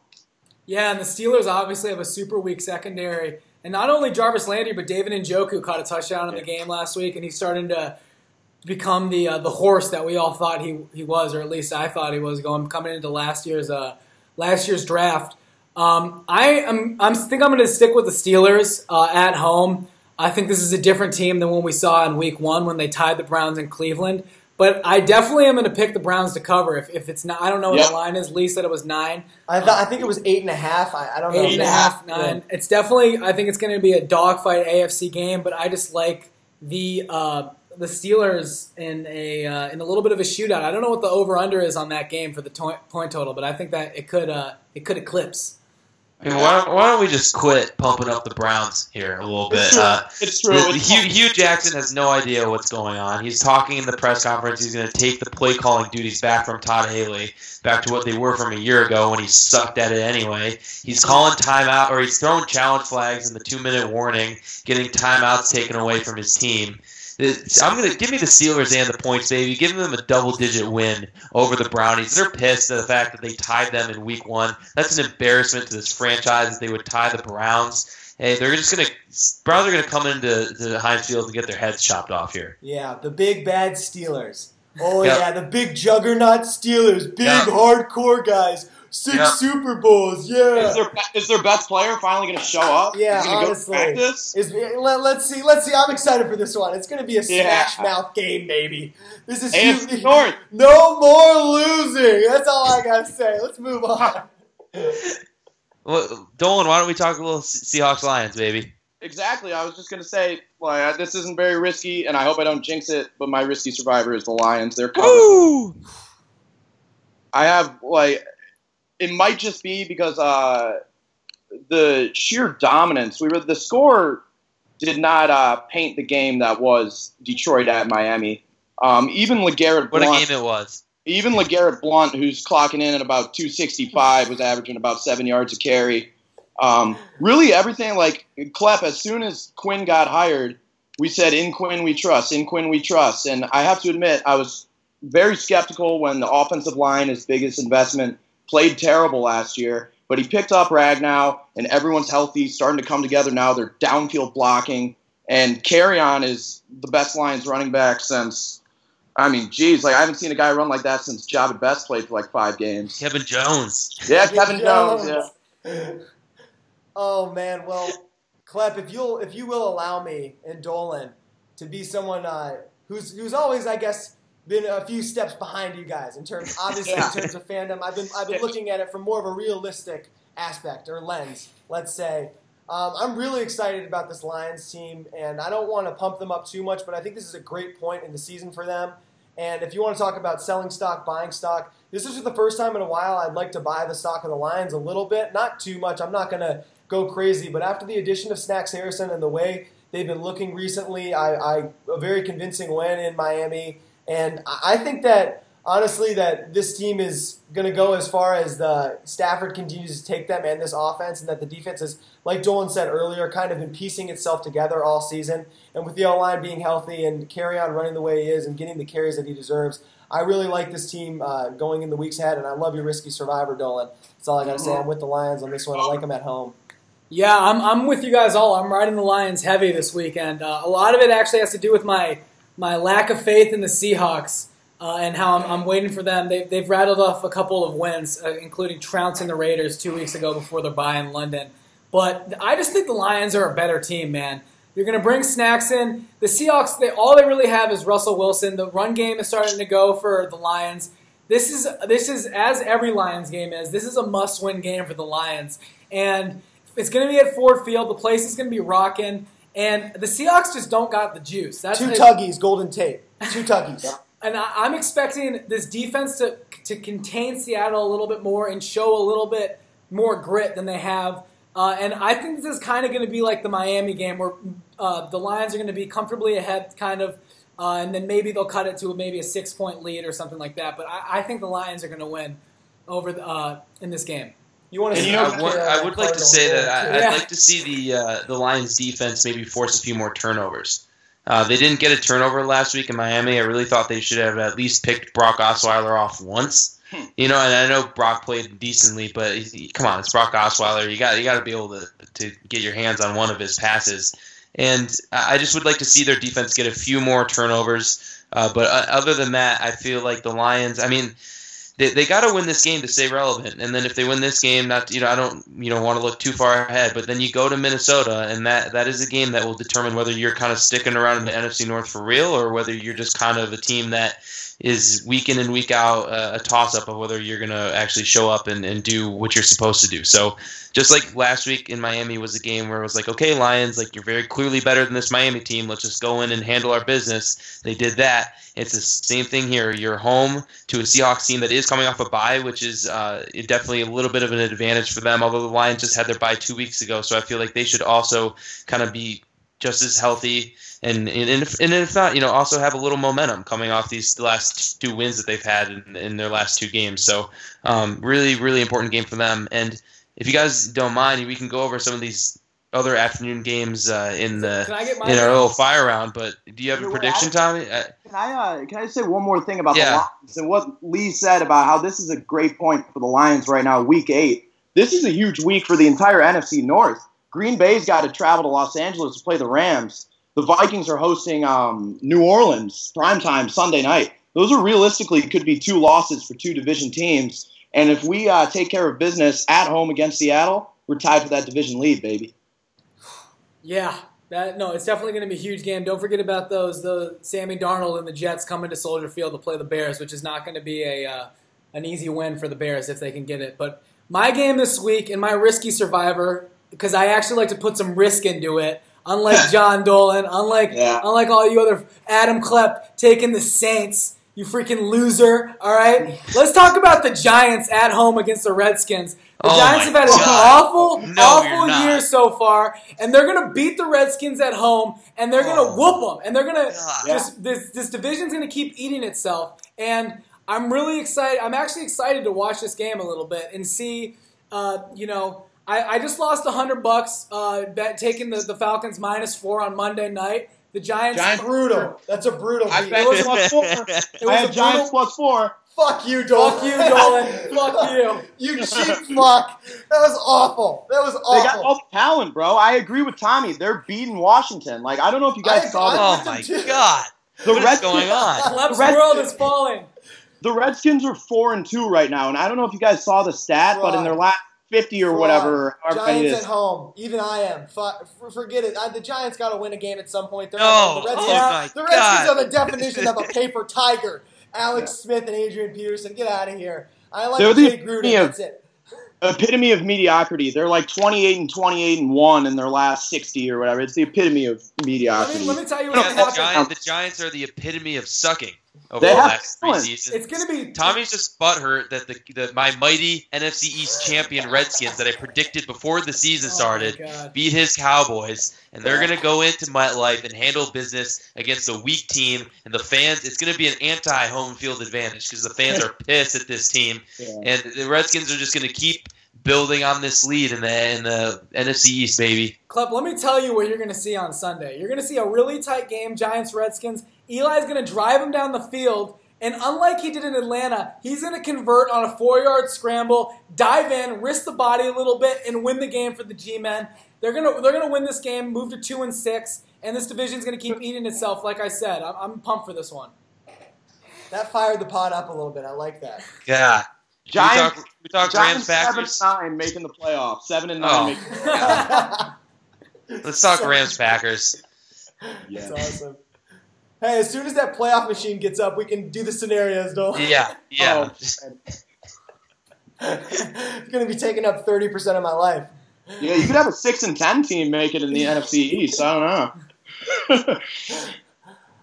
Yeah, and the Steelers obviously have a super weak secondary. And not only Jarvis Landry, but David Njoku caught a touchdown in the game last week, and he's starting to become the uh, the horse that we all thought he he was, or at least I thought he was going coming into last year's uh, last year's draft. Um, I am I'm think I'm going to stick with the Steelers uh, at home. I think this is a different team than what we saw in Week One when they tied the Browns in Cleveland. But I definitely am going to pick the Browns to cover. If, if it's not, I don't know what Yep. the line is. Lee said it was nine. I thought I think it was eight and a half. I, I don't know. Eight and a half, nine. It's definitely. I think it's going to be a dogfight AFC game, but I just like the uh, the Steelers in a uh, in a little bit of a shootout. I don't know what the over under is on that game for the to- point total, but I think that it could uh, it could eclipse. I mean, why, don't, why don't we just quit pumping up the Browns here a little bit? It's true. Uh, It's true. the- It's Hue, Hue Jackson has no idea what's going on. He's talking in the press conference. He's going to take the play calling duties back from Todd Haley, back to what they were from a year ago when he sucked at it anyway. He's calling timeout, or he's throwing challenge flags in the two minute warning, getting timeouts taken away from his team. It's- I'm gonna give me the Steelers and the points, baby. Give them a double-digit win over the Brownies. They're pissed at the fact that they tied them in Week One. That's an embarrassment to this franchise that they would tie the Browns. Hey, they're just gonna Browns are gonna come into to Heinz Field and get their heads chopped off here. Yeah, the big bad Steelers. Oh Yep. yeah, the big juggernaut Steelers. Big Yep. hardcore guys. Six Yep. Super Bowls. Yeah. Is their, is their best player finally going to show up? Yeah, He's honestly. go to practice? Is, let, us see. Let's see. I'm excited for this one. It's going to be a Yeah. smash mouth game, baby. This is AFC huge. North. No more losing. That's all I got to say. Let's move on. Well, Dolan, why don't we talk a little Seahawks Lions, baby? Exactly. I was just going to say, like, this isn't very risky, and I hope I don't jinx it, but my risky survivor is the Lions. They're covered. Woo! I have like it might just be because uh, the sheer dominance. We were the score did not uh, paint the game that was Detroit at Miami. Um, even LeGarrette What a game it was. even LeGarrette Blount, who's clocking in at about 265, was averaging about seven yards a carry. Um, really, everything like Klepp. As soon as Quinn got hired, we said, "In Quinn we trust. In Quinn we trust." And I have to admit, I was very skeptical when the offensive line, his biggest investment, played terrible last year, but he picked up Ragnow, and everyone's healthy, starting to come together now. They're downfield blocking, and Kerryon is the best Lions running back since. I mean, geez, like I haven't seen a guy run like that since Jahvid Best played for like five games. Kevin Jones. Yeah, Kevin Jones. Yeah. Oh man, well, Klepp, if you'll if you will allow me and Dolan to be someone uh, who's who's always, I guess, been a few steps behind you guys in terms, obviously, Yeah. in terms of fandom. I've been I've been looking at it from more of a realistic aspect or lens, let's say. Um, I'm really excited about this Lions team, and I don't want to pump them up too much, but I think this is a great point in the season for them. And if you want to talk about selling stock, buying stock, this is the first time in a while I'd like to buy the stock of the Lions a little bit. Not too much. I'm not going to go crazy, but after the addition of Snacks Harrison and the way they've been looking recently, I, I a very convincing win in Miami, and I think that honestly that this team is going to go as far as the Stafford continues to take them and this offense, and that the defense is, like Dolan said earlier, kind of been piecing itself together all season. And with the O line being healthy and Kerryon running the way he is and getting the carries that he deserves, I really like this team uh, going in the weeks ahead. And I love your risky survivor, Dolan. That's all I got to say. I'm with the Lions on this one. I like them at home. Yeah, I'm, I'm with you guys all. I'm riding the Lions heavy this weekend. Uh, a lot of it actually has to do with my my lack of faith in the Seahawks uh, and how I'm, I'm waiting for them. They, they've rattled off a couple of wins, uh, including trouncing the Raiders two weeks ago before their bye in London. But I just think the Lions are a better team, man. You're going to bring snacks in. The Seahawks, they, all they really have is Russell Wilson. The run game is starting to go for the Lions. This is this is as every Lions game is. This is a must-win game for the Lions, and it's going to be at Ford Field. The place is going to be rocking, and the Seahawks just don't got the juice. That's Two tuggies, Golden Tate. Two tuggies. and I, I'm expecting this defense to to contain Seattle a little bit more and show a little bit more grit than they have. Uh, and I think this is kind of going to be like the Miami game, where uh, the Lions are going to be comfortably ahead, kind of, uh, and then maybe they'll cut it to maybe a six point lead or something like that. But I, I think the Lions are going to win over the, uh, in this game. You want And to? you know, I would, I would like to say that I, Yeah. I'd like to see the uh, the Lions defense maybe force a few more turnovers. Uh, they didn't get a turnover last week in Miami. I really thought they should have at least picked Brock Osweiler off once. You know, and I know Brock played decently, but he- come on, it's Brock Osweiler. You got you got to be able to to get your hands on one of his passes. And I I just would like to see their defense get a few more turnovers. Uh, but uh, other than that, I feel like the Lions. I mean, they, they got to win this game to stay relevant. And then if they win this game, not you know I don't you know want to look too far ahead, but then you go to Minnesota, and that that is a game that will determine whether you're kind of sticking around in the NFC North for real, or whether you're just kind of a team that is week in and week out uh, a toss up of whether you're going to actually show up and, and do what you're supposed to do. So just like last week in Miami was a game where it was like, okay, Lions, like you're very clearly better than this Miami team. Let's just go in and handle our business. They did that. It's the same thing here. You're home to a Seahawks team that is coming off a bye, which is uh, definitely a little bit of an advantage for them. Although the Lions just had their bye two weeks ago, so I feel like they should also kind of be just as healthy and and if, and if not, you know, also have a little momentum coming off these last two wins that they've had in, in their last two games. So, um, really, really important game for them. And if you guys don't mind, we can go over some of these other afternoon games uh, in the Can I get my in our little fire round. But do you have a prediction, I- Tommy? Uh, Can I uh, can I say one more thing about Yeah. the Lions and what Lee said about how this is a great point for the Lions right now, Week Eight. This is a huge week for the entire NFC North. Green Bay's got to travel to Los Angeles to play the Rams. The Vikings are hosting um, New Orleans primetime Sunday night. Those are realistically could be two losses for two division teams. And if we uh, take care of business at home against Seattle, we're tied for that division lead, baby. Yeah, that no, it's definitely going to be a huge game. Don't forget about those the Sammy Darnold and the Jets coming to Soldier Field to play the Bears, which is not going to be a uh, an easy win for the Bears if they can get it. But my game this week and my risky survivor because I actually like to put some risk into it. Unlike John Dolan, unlike Yeah. unlike all you other Adam Klepp taking the Saints, you freaking loser. All right, let's talk about the Giants at home against the Redskins. The Oh Giants have had an awful, No, awful year so far, and they're gonna beat the Redskins at home, and they're gonna Oh. whoop them, and they're gonna God. just this this division's gonna keep eating itself, and I'm really excited. I'm actually excited to watch this game a little bit and see, uh, you know. I, I just lost a hundred bucks uh, bet taking the, the Falcons minus four on Monday night. The Giants. Giants- Brutal. That's a brutal I beat. bet it was plus four. It I was have a Giants plus four. Fuck you, Dolan. Fuck you, Dolan. Fuck you. You cheap fuck. That was awful. That was awful. They got all the talent, bro. I agree with Tommy. They're beating Washington. Like I don't know if you guys I- saw I- that. Oh my too. god. The What is Redskins- going on? Klepp's Red- world is falling. The Redskins are four and two right now, and I don't know if you guys saw the stat, but in their last fifty or Fraud. whatever, however Giants at home. Even I am. Fuck, for- forget it. I, the Giants got to win a game at some point. They're No. not, the Oh Redskins, my the Redskins God. are the definition of a paper tiger. Alex Smith and Adrian Peterson, get out of here. I like They're the Jay Gruden. epitome of- That's it. epitome of mediocrity. They're like twenty-eight and twenty-eight and one in their last sixty or whatever. It's the epitome of Let mediocrity. me, let me tell you what what's the, happening. Giants, the Giants are the epitome of sucking over They the last three seasons. It's going to be Tommy's just butthurt that the, the my mighty NFC East champion Redskins that I predicted before the season Oh started God. beat his Cowboys, and they're gonna go into MetLife and handle business against a weak team, and the fans. It's gonna be an anti-home field advantage because the fans are pissed at this team, Yeah. and the Redskins are just gonna keep building on this lead in the in the NFC East, baby. Klepp, let me tell you what you're going to see on Sunday. You're going to see a really tight game, Giants Redskins. Eli's going to drive him down the field, and unlike he did in Atlanta, he's going to convert on a four yard scramble, dive in, risk the body a little bit, and win the game for the G men. They're gonna they're gonna win this game, move to two and six, and this division's gonna keep eating itself. Like I said, I'm, I'm pumped for this one. That fired the pot up a little bit. I like that. Yeah. Giants, we talk, we talk Giants Rams seven Packers. and nine making the playoffs. Seven and nine. Oh. Making the playoffs. Let's talk Rams Packers. Yeah. That's awesome. Hey, as soon as that playoff machine gets up, we can do the scenarios, though. Yeah, yeah. Oh, it's going to be taking up 30% of my life. yeah, you could have a six and ten team make it in the NFC East. I don't know.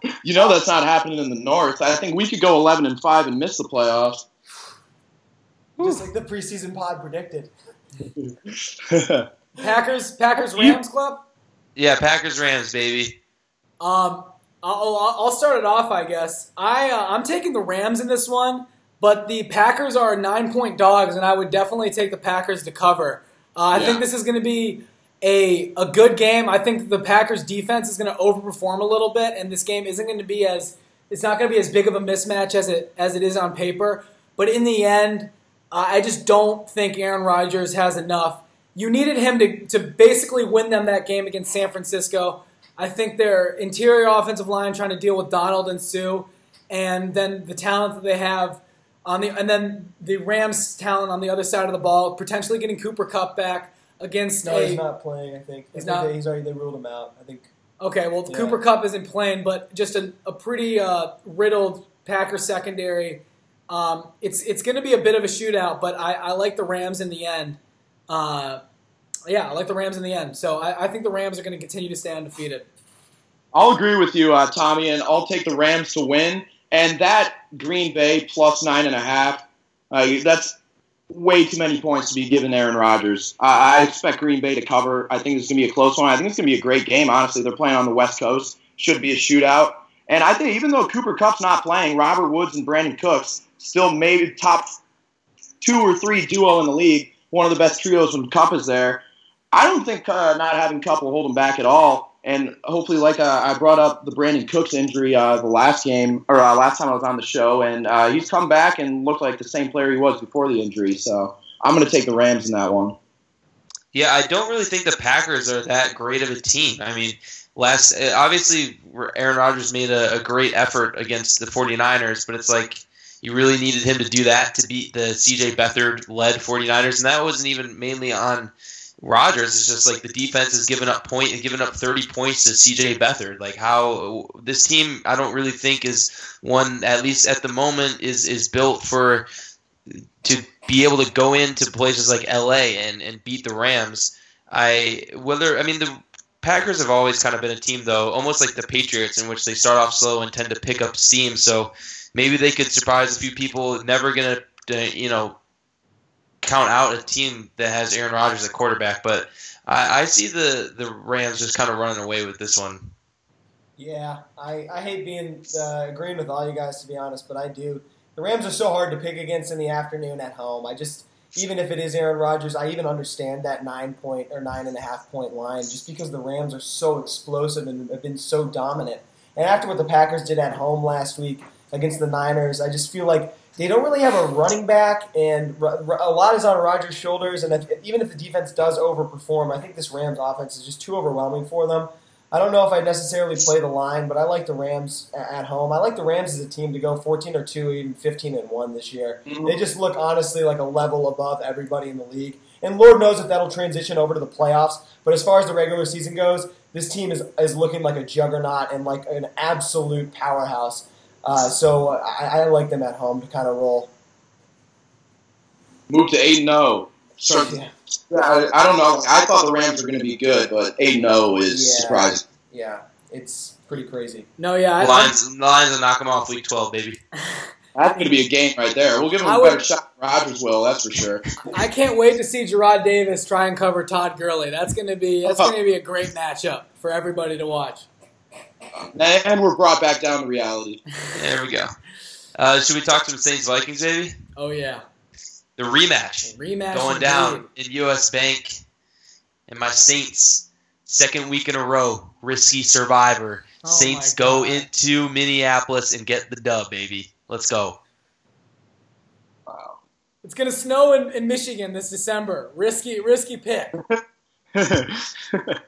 you know that's not happening in the North. I think we could go eleven and five and miss the playoffs. Just like the preseason pod predicted. Packers Packers Rams Club. Yeah, Packers Rams, baby. Um, I'll, I'll I'll start it off, I guess. I uh, I'm taking the Rams in this one, but the Packers are nine point dogs, and I would definitely take the Packers to cover. Uh, I Yeah. think this is going to be a a good game. I think the Packers defense is going to overperform a little bit, and this game isn't going to be as it's not going to be as big of a mismatch as it as it is on paper. But in the end, uh, I just don't think Aaron Rodgers has enough. You needed him to, to basically win them that game against San Francisco. I think their interior offensive line trying to deal with Donald and Suh, and then the talent that they have on the and then the Rams talent on the other side of the ball, potentially getting Cooper Kupp back against No, a he's not playing, I think. I He's think not? They, he's already, they ruled him out. I think. Okay, well, Yeah. Cooper Kupp isn't playing, but just a, a pretty uh, riddled Packer secondary. Um, it's it's going to be a bit of a shootout, but I, I like the Rams in the end. Uh, yeah, I like the Rams in the end. So I, I think the Rams are going to continue to stay undefeated. I'll agree with you, uh, Tommy, and I'll take the Rams to win. And that Green Bay plus nine and a half, uh, that's way too many points to be given Aaron Rodgers. I I expect Green Bay to cover. I think it's going to be a close one. I think it's going to be a great game, honestly. They're playing on the West Coast. Should be a shootout. And I think even though Cooper Kupp's not playing, Robert Woods and Brandin Cooks still maybe top two or three duo in the league. One of the best trios when Kupp is there. I don't think uh, not having Kupp will hold him back at all. And hopefully, like uh, I brought up the Brandin Cooks injury uh, the last game or uh, last time I was on the show, and uh, he's come back and looked like the same player he was before the injury. So I'm going to take the Rams in that one. Yeah, I don't really think the Packers are that great of a team. I mean, last uh, obviously Aaron Rodgers made a, a great effort against the 49ers, but it's like you really needed him to do that to beat the CJ Beathard led 49ers, and that wasn't even mainly on Rodgers. is just like the defense has given up point and given up 30 points to CJ Beathard. Like how this team, I don't really think is one at least at the moment is is built for to be able to go into places like LA and, and beat the Rams. I whether I mean the Packers have always kind of been a team though, almost like the Patriots, in which they start off slow and tend to pick up steam. So maybe they could surprise a few people. Never gonna you know count out a team that has Aaron Rodgers at quarterback, but I, I see the the Rams just kind of running away with this one. Yeah, I, I hate being uh, agreeing with all you guys to be honest, but I do. The Rams are so hard to pick against in the afternoon at home. I just even if it is Aaron Rodgers, I even understand that nine point or nine and a half point line just because the Rams are so explosive and have been so dominant. And after what the Packers did at home last week against the Niners, I just feel like they don't really have a running back, and a lot is on Rodgers' shoulders. And if, even if the defense does overperform, I think this Rams offense is just too overwhelming for them. I don't know if I necessarily play the line, but I like the Rams at home. I like the Rams as a team to go 14 or 2, even 15 and 1 this year. Mm-hmm. They just look honestly like a level above everybody in the league. And Lord knows if that'll transition over to the playoffs. But as far as the regular season goes, this team is, is looking like a juggernaut and like an absolute powerhouse. Uh, so I, I, like them at home to kind of roll. Move to 8 0. Yeah. I, I, don't know. I thought the Rams were going to be good, but 8 0 is yeah. surprising. Yeah, it's pretty crazy. No, yeah. I, Lions, the Lions will knock them off week 12, baby. That's going to be a game right there. We'll give them a better shot than Rodgers will, that's for sure. I can't wait to see Jarrad Davis try and cover Todd Gurley. That's going to be that's going to be a great matchup for everybody to watch. And we're brought back down to reality. There we go. Uh, should we talk some Saints Vikings, baby? Oh yeah. The rematch. The rematch going down in US Bank. And my Saints, second week in a row, risky survivor. Oh Saints go into Minneapolis and get the dub, baby. Let's go. Wow. It's gonna snow in, in Michigan this December. Risky, risky pick.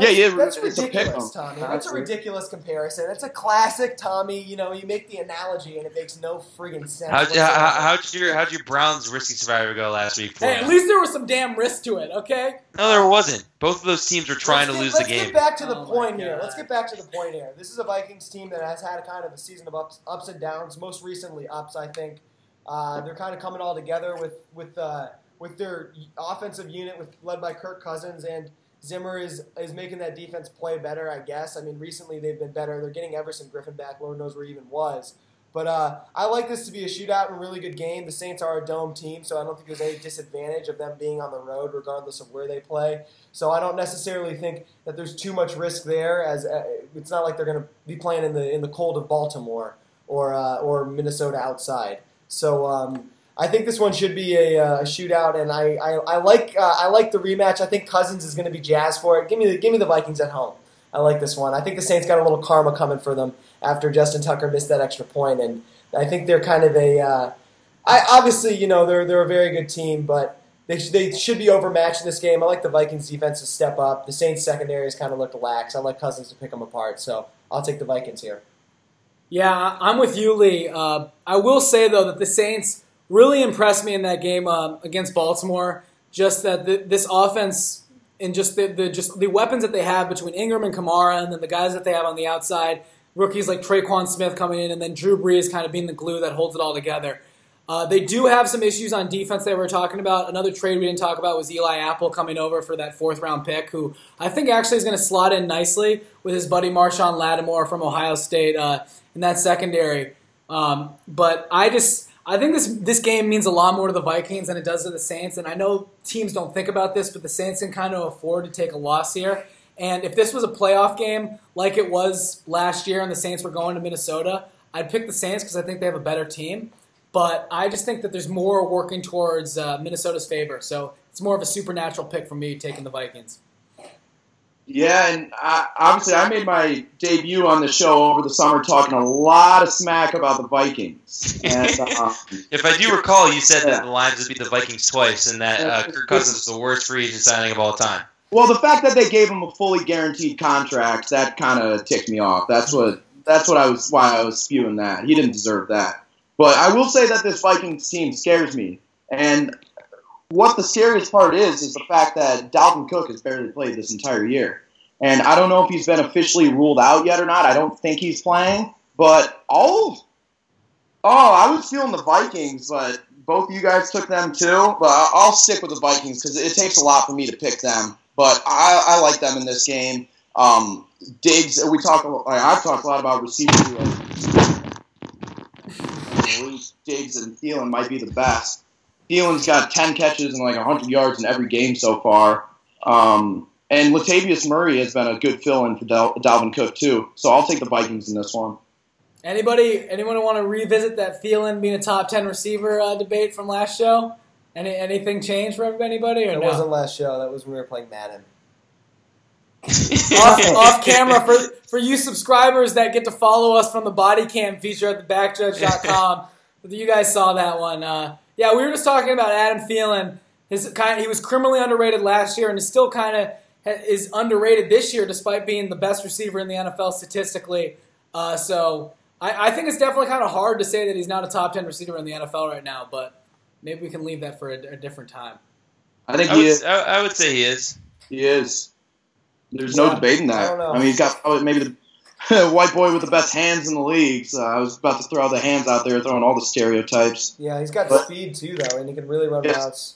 yeah, yeah, that's ridiculous, Tommy. That's a ridiculous comparison. It's a classic, Tommy. You know, you make the analogy and it makes no friggin' sense. How'd, how, how'd your how'd your Browns risky survivor go last week? hey, at least there was some damn risk to it. Okay. No, there wasn't. Both of those teams were trying let's to get, lose the game. Let's get back to the oh point here. Let's get back to the point here. This is a Vikings team that has had a kind of a season of ups, ups and downs. Most recently, ups. I think uh, they're kind of coming all together with with uh, with their offensive unit, with led by Kirk Cousins and Zimmer is is making that defense play better, I guess. I mean, recently they've been better. They're getting Everson Griffen back. Lord knows where he even was. But uh, I like this to be a shootout and a really good game. The Saints are a dome team, so I don't think there's any disadvantage of them being on the road, regardless of where they play. So I don't necessarily think that there's too much risk there. As uh, it's not like they're going to be playing in the in the cold of Baltimore or uh, or Minnesota outside. So um, I think this one should be a, uh, shootout, and I, I, I like uh, I like the rematch. I think Cousins is going to be jazzed for it. Give me the give me the Vikings at home. I like this one. I think the Saints got a little karma coming for them after Justin Tucker missed that extra point, and I think they're kind of a. Uh, I obviously you know they're they're a very good team, but they they should be overmatched in this game. I like the Vikings defense to step up. The Saints secondary has kind of looked lax. I like Cousins to pick them apart, so I'll take the Vikings here. Yeah, I'm with you, Lee. Uh, I will say though that the Saints really impressed me in that game um, against Baltimore. Just that the, this offense and just the, the just the weapons that they have between Ingram and Kamara, and then the guys that they have on the outside, rookies like Tre'Quan Smith coming in, and then Drew Brees kind of being the glue that holds it all together. Uh, they do have some issues on defense that we are talking about. Another trade we didn't talk about was Eli Apple coming over for that fourth round pick, who I think actually is going to slot in nicely with his buddy Marshon Lattimore from Ohio State uh, in that secondary. Um, but I just I think this this game means a lot more to the Vikings than it does to the Saints. And I know teams don't think about this, but the Saints can kind of afford to take a loss here. And if this was a playoff game like it was last year and the Saints were going to Minnesota, I'd pick the Saints because I think they have a better team. But I just think that there's more working towards uh, Minnesota's favor. So it's more of a supernatural pick for me taking the Vikings. Yeah, and I, obviously I made my debut on the show over the summer talking a lot of smack about the Vikings. And, uh, if I do recall, you said yeah. that the Lions would beat the Vikings twice, and that uh, Kirk Cousins is the worst free agent signing of all time. Well, the fact that they gave him a fully guaranteed contract that kind of ticked me off. That's what that's what I was why I was spewing that. He didn't deserve that. But I will say that this Vikings team scares me, and what the scariest part is is the fact that Dalvin Cook has barely played this entire year. And I don't know if he's been officially ruled out yet or not. I don't think he's playing. But all Oh, I was feeling the Vikings, but both of you guys took them too. But I'll stick with the Vikings because it takes a lot for me to pick them. But I, I like them in this game. Um, Diggs, we talk. I've talked a lot about receivers. Diggs and Thielen might be the best. Thielen's got 10 catches and like 100 yards in every game so far. Um, and Latavius Murray has been a good fill-in for Dal- Dalvin Cook too. So I'll take the Vikings in this one. Anybody, anyone want to revisit that Thielen being a top 10 receiver uh, debate from last show? Any anything changed for anybody or It no? wasn't last show. That was when we were playing Madden. off, off camera for for you subscribers that get to follow us from the body cam feature at thebackjudge.com. you guys saw that one. Uh, yeah, we were just talking about Adam Thielen. His kind he was criminally underrated last year and is still kind of is underrated this year despite being the best receiver in the NFL statistically. Uh, so I, I think it's definitely kind of hard to say that he's not a top ten receiver in the NFL right now, but maybe we can leave that for a, a different time. I think I he would, is. I, I would say he is. He is. There's no Yeah, debating that. don't. I, mean, he's got probably maybe the white boy with the best hands in the league. So I was about to throw the hands out there, throwing all the stereotypes. Yeah, he's got But- speed too, though, and he can really run Yes. routes.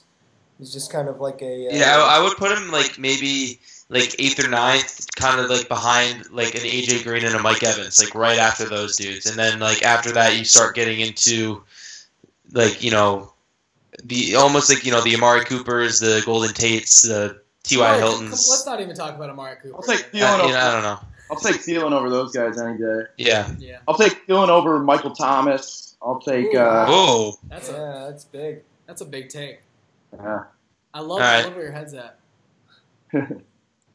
He's just kind of like a uh, Yeah, I, I would put him like maybe like eighth or ninth, kind of like behind like an AJ Green and a Mike Evans, like right after those dudes, and then like after that you start getting into like you know the almost like you know the Amari Coopers, the Golden Tates, the T.Y. Hiltons. Let's not even talk about Amari Cooper. I'll take Uh, you know, I don't know. I'll take Thielen over those guys any day. Yeah. Yeah, I'll take Thielen over Michael Thomas. I'll take. Ooh, Uh, Oh, that's a Yeah, that's big. that's a big take. yeah. I love, All I love where your head's at.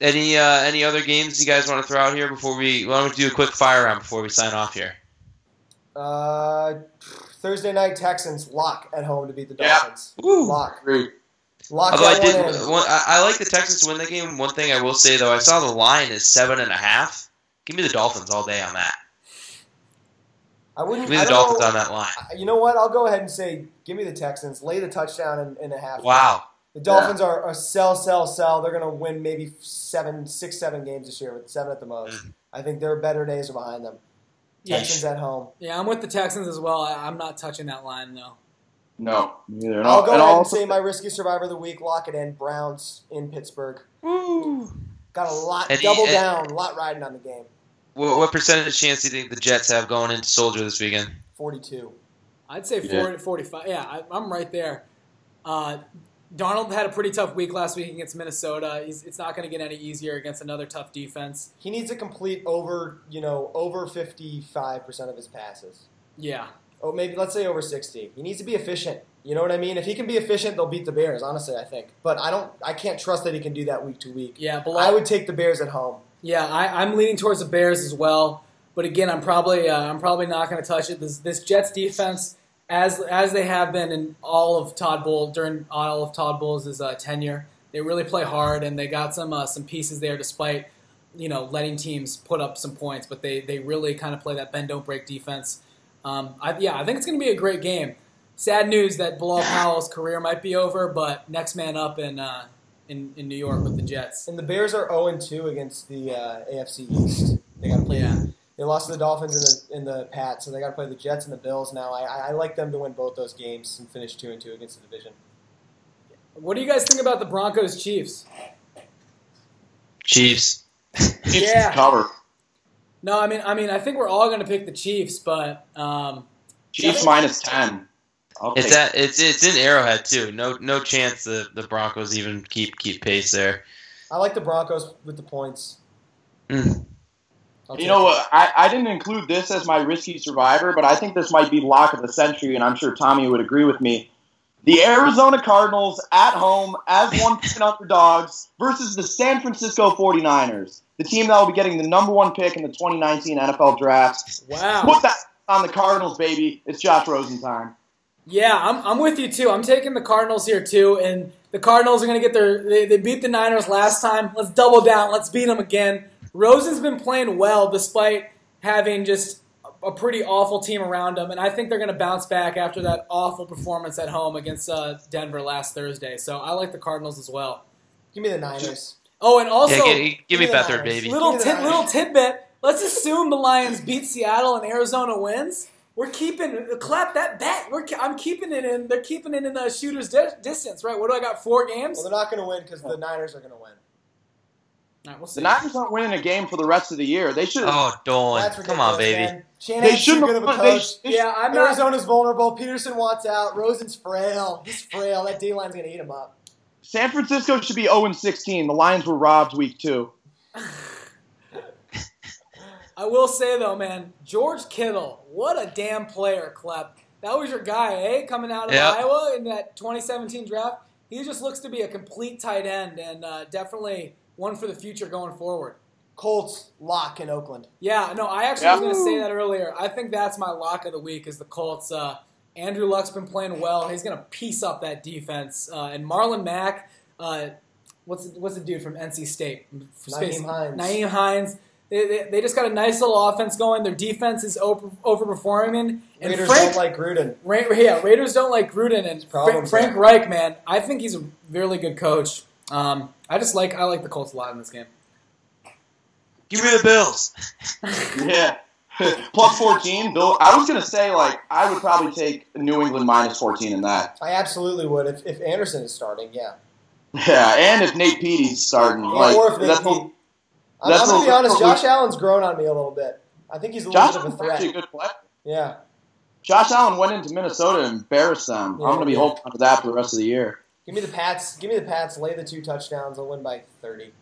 any uh, any other games you guys want to throw out here before we? Why don't we do a quick fire round before we sign off here? Uh, Thursday night Texans lock at home to beat the Yeah. Dolphins. Woo. Lock. Great. Lock Although I did, one I, I like the Texans to win the game. One thing I will say though, I saw the line is seven and a half. Give me the Dolphins all day on that. I wouldn't. Give me the Dolphins know- on that line. You know what? I'll go ahead and say, give me the Texans. Lay the touchdown in, in a half. Wow. The Dolphins are a sell, sell, sell. They're going to win maybe seven, six, seven games this year, with seven at the most. Mm-hmm. I think their better days are behind them. Yeah. Texans at home. Yeah, I'm with the Texans as well. I, I'm not touching that line though. No, neither. And I'll go and ahead and also- say my risky survivor of the week. Lock it in. Browns in Pittsburgh. Woo. Got a lot. And he- double and- down. A lot riding on the game. What, what percentage chance do you think the Jets have going into Soldier this weekend? Forty-two. I'd say Yeah. 40, 45. Yeah, I, I'm right there. Uh, Darnold had a pretty tough week last week against Minnesota. He's, it's not going to get any easier against another tough defense. He needs to complete over, you know, over fifty-five percent of his passes. Yeah, Oh, maybe let's say over sixty. He needs to be efficient. You know what I mean? If he can be efficient, they'll beat the Bears. Honestly, I think. But I don't. I can't trust that he can do that week to week. yeah. Below, I would take the Bears at home. Yeah, I, I'm leaning towards the Bears as well. But again, I'm probably uh, I'm probably not going to touch it. This this Jets defense, as as they have been in all of Todd Bowl during all of Todd Bowles' uh, tenure, they really play hard and they got some uh, some pieces there despite you know letting teams put up some points. But they they really kind of play that bend don't break defense. Um, I, yeah, I think it's going to be a great game. Sad news that Bilal Powell's career might be over, but next man up in uh, in in New York with the Jets. And the Bears are 0 2 against the uh, AFC East. They got to play. Yeah. They lost to the Dolphins in the in the Pat, so they got to play the Jets and the Bills now. I, I, I like them to win both those games and finish two and two against the division. What do you guys think about the Broncos Chiefs? Chiefs. Chiefs Yeah. cover. No, I mean, I mean, I think we're all going to pick the Chiefs, but um, Chiefs minus ten. I'll It's at it's it's in Arrowhead too. No no chance the, the Broncos even keep keep pace there. I like the Broncos with the points. Mm. You know what? I, I didn't include this as my risky survivor, but I think this might be lock of the century, and I'm sure Tommy would agree with me. The Arizona Cardinals at home as one point underdogs versus the San Francisco 49ers, the team that will be getting the number one pick in the 2019 NFL Draft. wow. Put that on the Cardinals, baby. It's Josh Rosen time. Yeah, I'm, I'm with you too. I'm taking the Cardinals here too, and the Cardinals are going to get their. They, they beat the Niners last time. Let's double down. Let's beat them again. Rosen's been playing well despite having just a, a pretty awful team around him, and I think they're going to bounce back after that awful performance at home against uh, Denver last Thursday. So I like the Cardinals as well. Give me the Niners. Oh, and also yeah, give, give me the Beathard, Niners. baby. little Give tit, little tidbit. Let's assume the Lions beat Seattle and Arizona wins. We're keeping clap that bet. We're I'm keeping it in. They're keeping it in the shooter's di- distance, right? What do I got? Four games. Well, they're not going to win because the Niners are going to win. All right, we'll The. Niners aren't winning a game for the rest of the year. They should. Oh, Dolan, That's come on, baby. They shouldn't good of a have- they sh- they Yeah, I'm not. Arizona's vulnerable. Peterson wants out. Rosen's frail. He's frail. That D line's going to eat him up. San Francisco should be 0 16. The Lions were robbed week two. I will say though, man, George Kittle, what a damn player, Klepp. that was your guy, eh? Coming out of Yep. Iowa in that 2017 draft. He just looks to be a complete tight end and uh, definitely one for the future going forward. Colts lock in Oakland. Yeah, no, I actually was going to say that earlier. I think that's my lock of the week is the Colts. Uh, Andrew Luck's been playing well. He's going to piece up that defense. Uh, and Marlon Mack, uh, what's what's the dude from NC State? Nyheim Hines. Nyheim Hines. They, they, they just got a nice little offense going. Their defense is over, overperforming. And Raiders Frank, don't like Gruden. Ra- yeah, Raiders don't like Gruden and Fra- Frank there. Reich, man. I think he's a really good coach. Um, I just like I like the Colts a lot in this game. Give me the Bills. Yeah. Plus 14. Bill, I was going to say, like, I would probably take New England minus 14 in that. I absolutely would if, if Anderson is starting. Yeah. Yeah, and if Nate Petey's starting. Yeah, like, or if they that's keep- what- I'm, I'm gonna be honest. what we- Josh Allen's grown on me a little bit. I think he's a little Josh bit of a threat. actually a good player. Yeah. Josh Allen went into Minnesota and embarrassed them. Yeah, I'm going to be yeah. holding on to that for the rest of the year. Give me the Pats. Give me the Pats. Lay the two touchdowns. I'll win by thirty.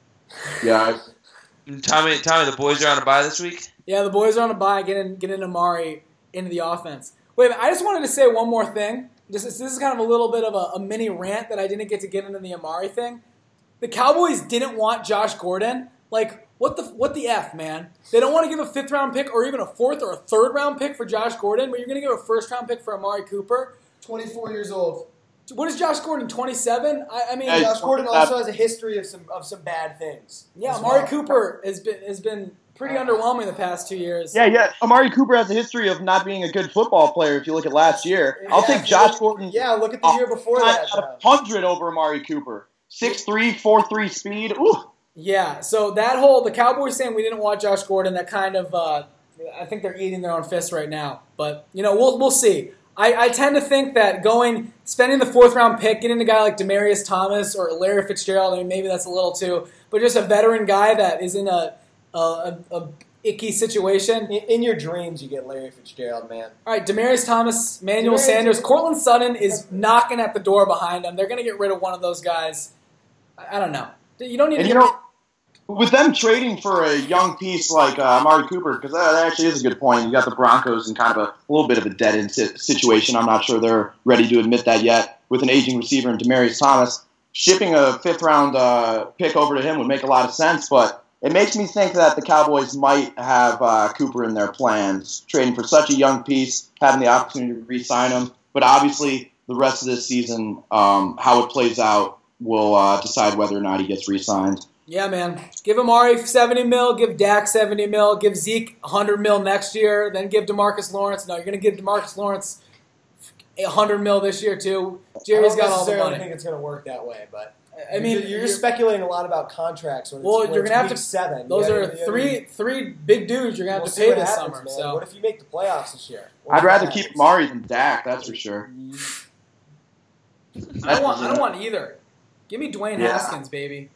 Yeah. Tommy, Tommy, the boys are on a bye this week. Yeah, the boys are on a bye, getting getting Amari into the offense. Wait, a minute, I just wanted to say one more thing. This is, this is kind of a little bit of a, a mini rant that I didn't get to get into the Amari thing. The Cowboys didn't want Josh Gordon. Like, what the what the f, man? They don't want to give a fifth round pick or even a fourth or a third round pick for Josh Gordon, but you're going to give a first round pick for Amari Cooper. Twenty-four years old. What is Josh Gordon? Twenty seven? I, I mean, Hey, Josh Gordon uh, also has a history of some of some bad things. yeah, Amari well. Cooper has been has been pretty underwhelming the past two years. Yeah, yeah. Amari Cooper has a history of not being a good football player if you look at last year. I'll take Josh look- Gordon. Yeah, look at the year before that. 100 over Amari Cooper. 6'3", 4'3 speed. Ooh. Yeah, so that whole the Cowboys saying we didn't want Josh Gordon, that kind of uh, I think they're eating their own fists right now. But you know, we'll we'll see. I, I tend to think that going spending the fourth round pick, getting a guy like Demaryius Thomas or Larry Fitzgerald, I mean maybe that's a little too, but just a veteran guy that is in a a, a, a icky situation. In, in your dreams, you get Larry Fitzgerald, man. All right, Demaryius Thomas, Manuel Demarius- Sanders, Courtland Sutton is knocking at the door behind them. They're going to get rid of one of those guys. I, I don't know. You don't need And to you know, with them trading for a young piece like uh, Amari Cooper, because that, actually is a good point. You got the Broncos in kind of a little bit of a dead end situation. I'm not sure they're ready to admit that yet. With an aging receiver and Demaryius Thomas, shipping a fifth round uh, pick over to him would make a lot of sense. But it makes me think that the Cowboys might have uh, Cooper in their plans, trading for such a young piece, having the opportunity to re-sign him. But obviously, the rest of this season, um, how it plays out, will uh, decide whether or not he gets re-signed. Yeah, man. Give Amari 70 mil, give Dak 70 mil, give Zeke 100 mil next year, then give DeMarcus Lawrence. No, you're going to give DeMarcus Lawrence 100 mil this year, too. Jerry's I don't got all the necessarily money. think it's going to work that way, but I mean, you're, you're speculating a lot about contracts. When Well, when you're gonna have week to- seven. Those You are gotta- three gotta- three big dudes you're going to we'll have to pay this happens, summer. man. So what if you make the playoffs this year? What I'd rather that keep happens? Mari than Dak, that's for sure. I don't want I don't want either. Give me Dwayne Yeah. Haskins, baby.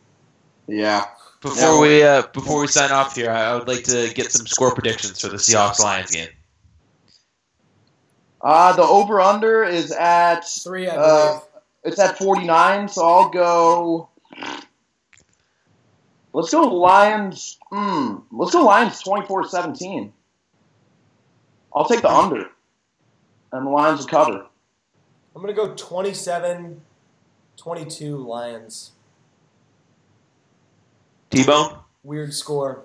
Yeah. Before we uh, before we sign off here, I would like to get some score predictions for the Seahawks Lions game. Uh, the over under is at Three, I uh, believe. it's at 49, so I'll go Let's go Lions. Hmm, let's go Lions 24-17. I'll take the under. And the Lions will cover. I'm going to go 27 22 Lions. T Bone. Weird score.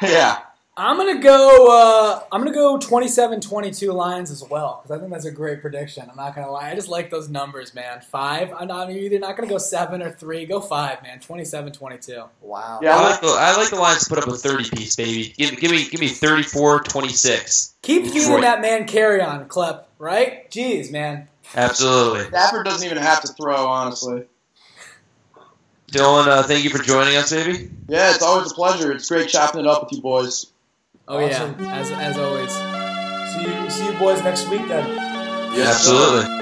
Yeah. I'm gonna go. Uh, I'm gonna go 27-22 Lions as well because I think that's a great prediction. I'm not gonna lie. I just like those numbers, man. Five. I'm not you're either not gonna go seven or three. Go five, man. 27-22. Wow. Yeah, I I like the I like the Lions to put up a thirty piece, baby. Give, give me give me 34-26. Keep feeding Detroit. that man carry on, Klepp. Right? Jeez, man. Absolutely. Stafford doesn't even have to throw, honestly. Dolan, uh, thank you for joining us, baby. Yeah, it's always a pleasure. It's great chopping it up with you boys. Oh Awesome. yeah, as as always. See you, see you boys next week then. Yes, Absolutely.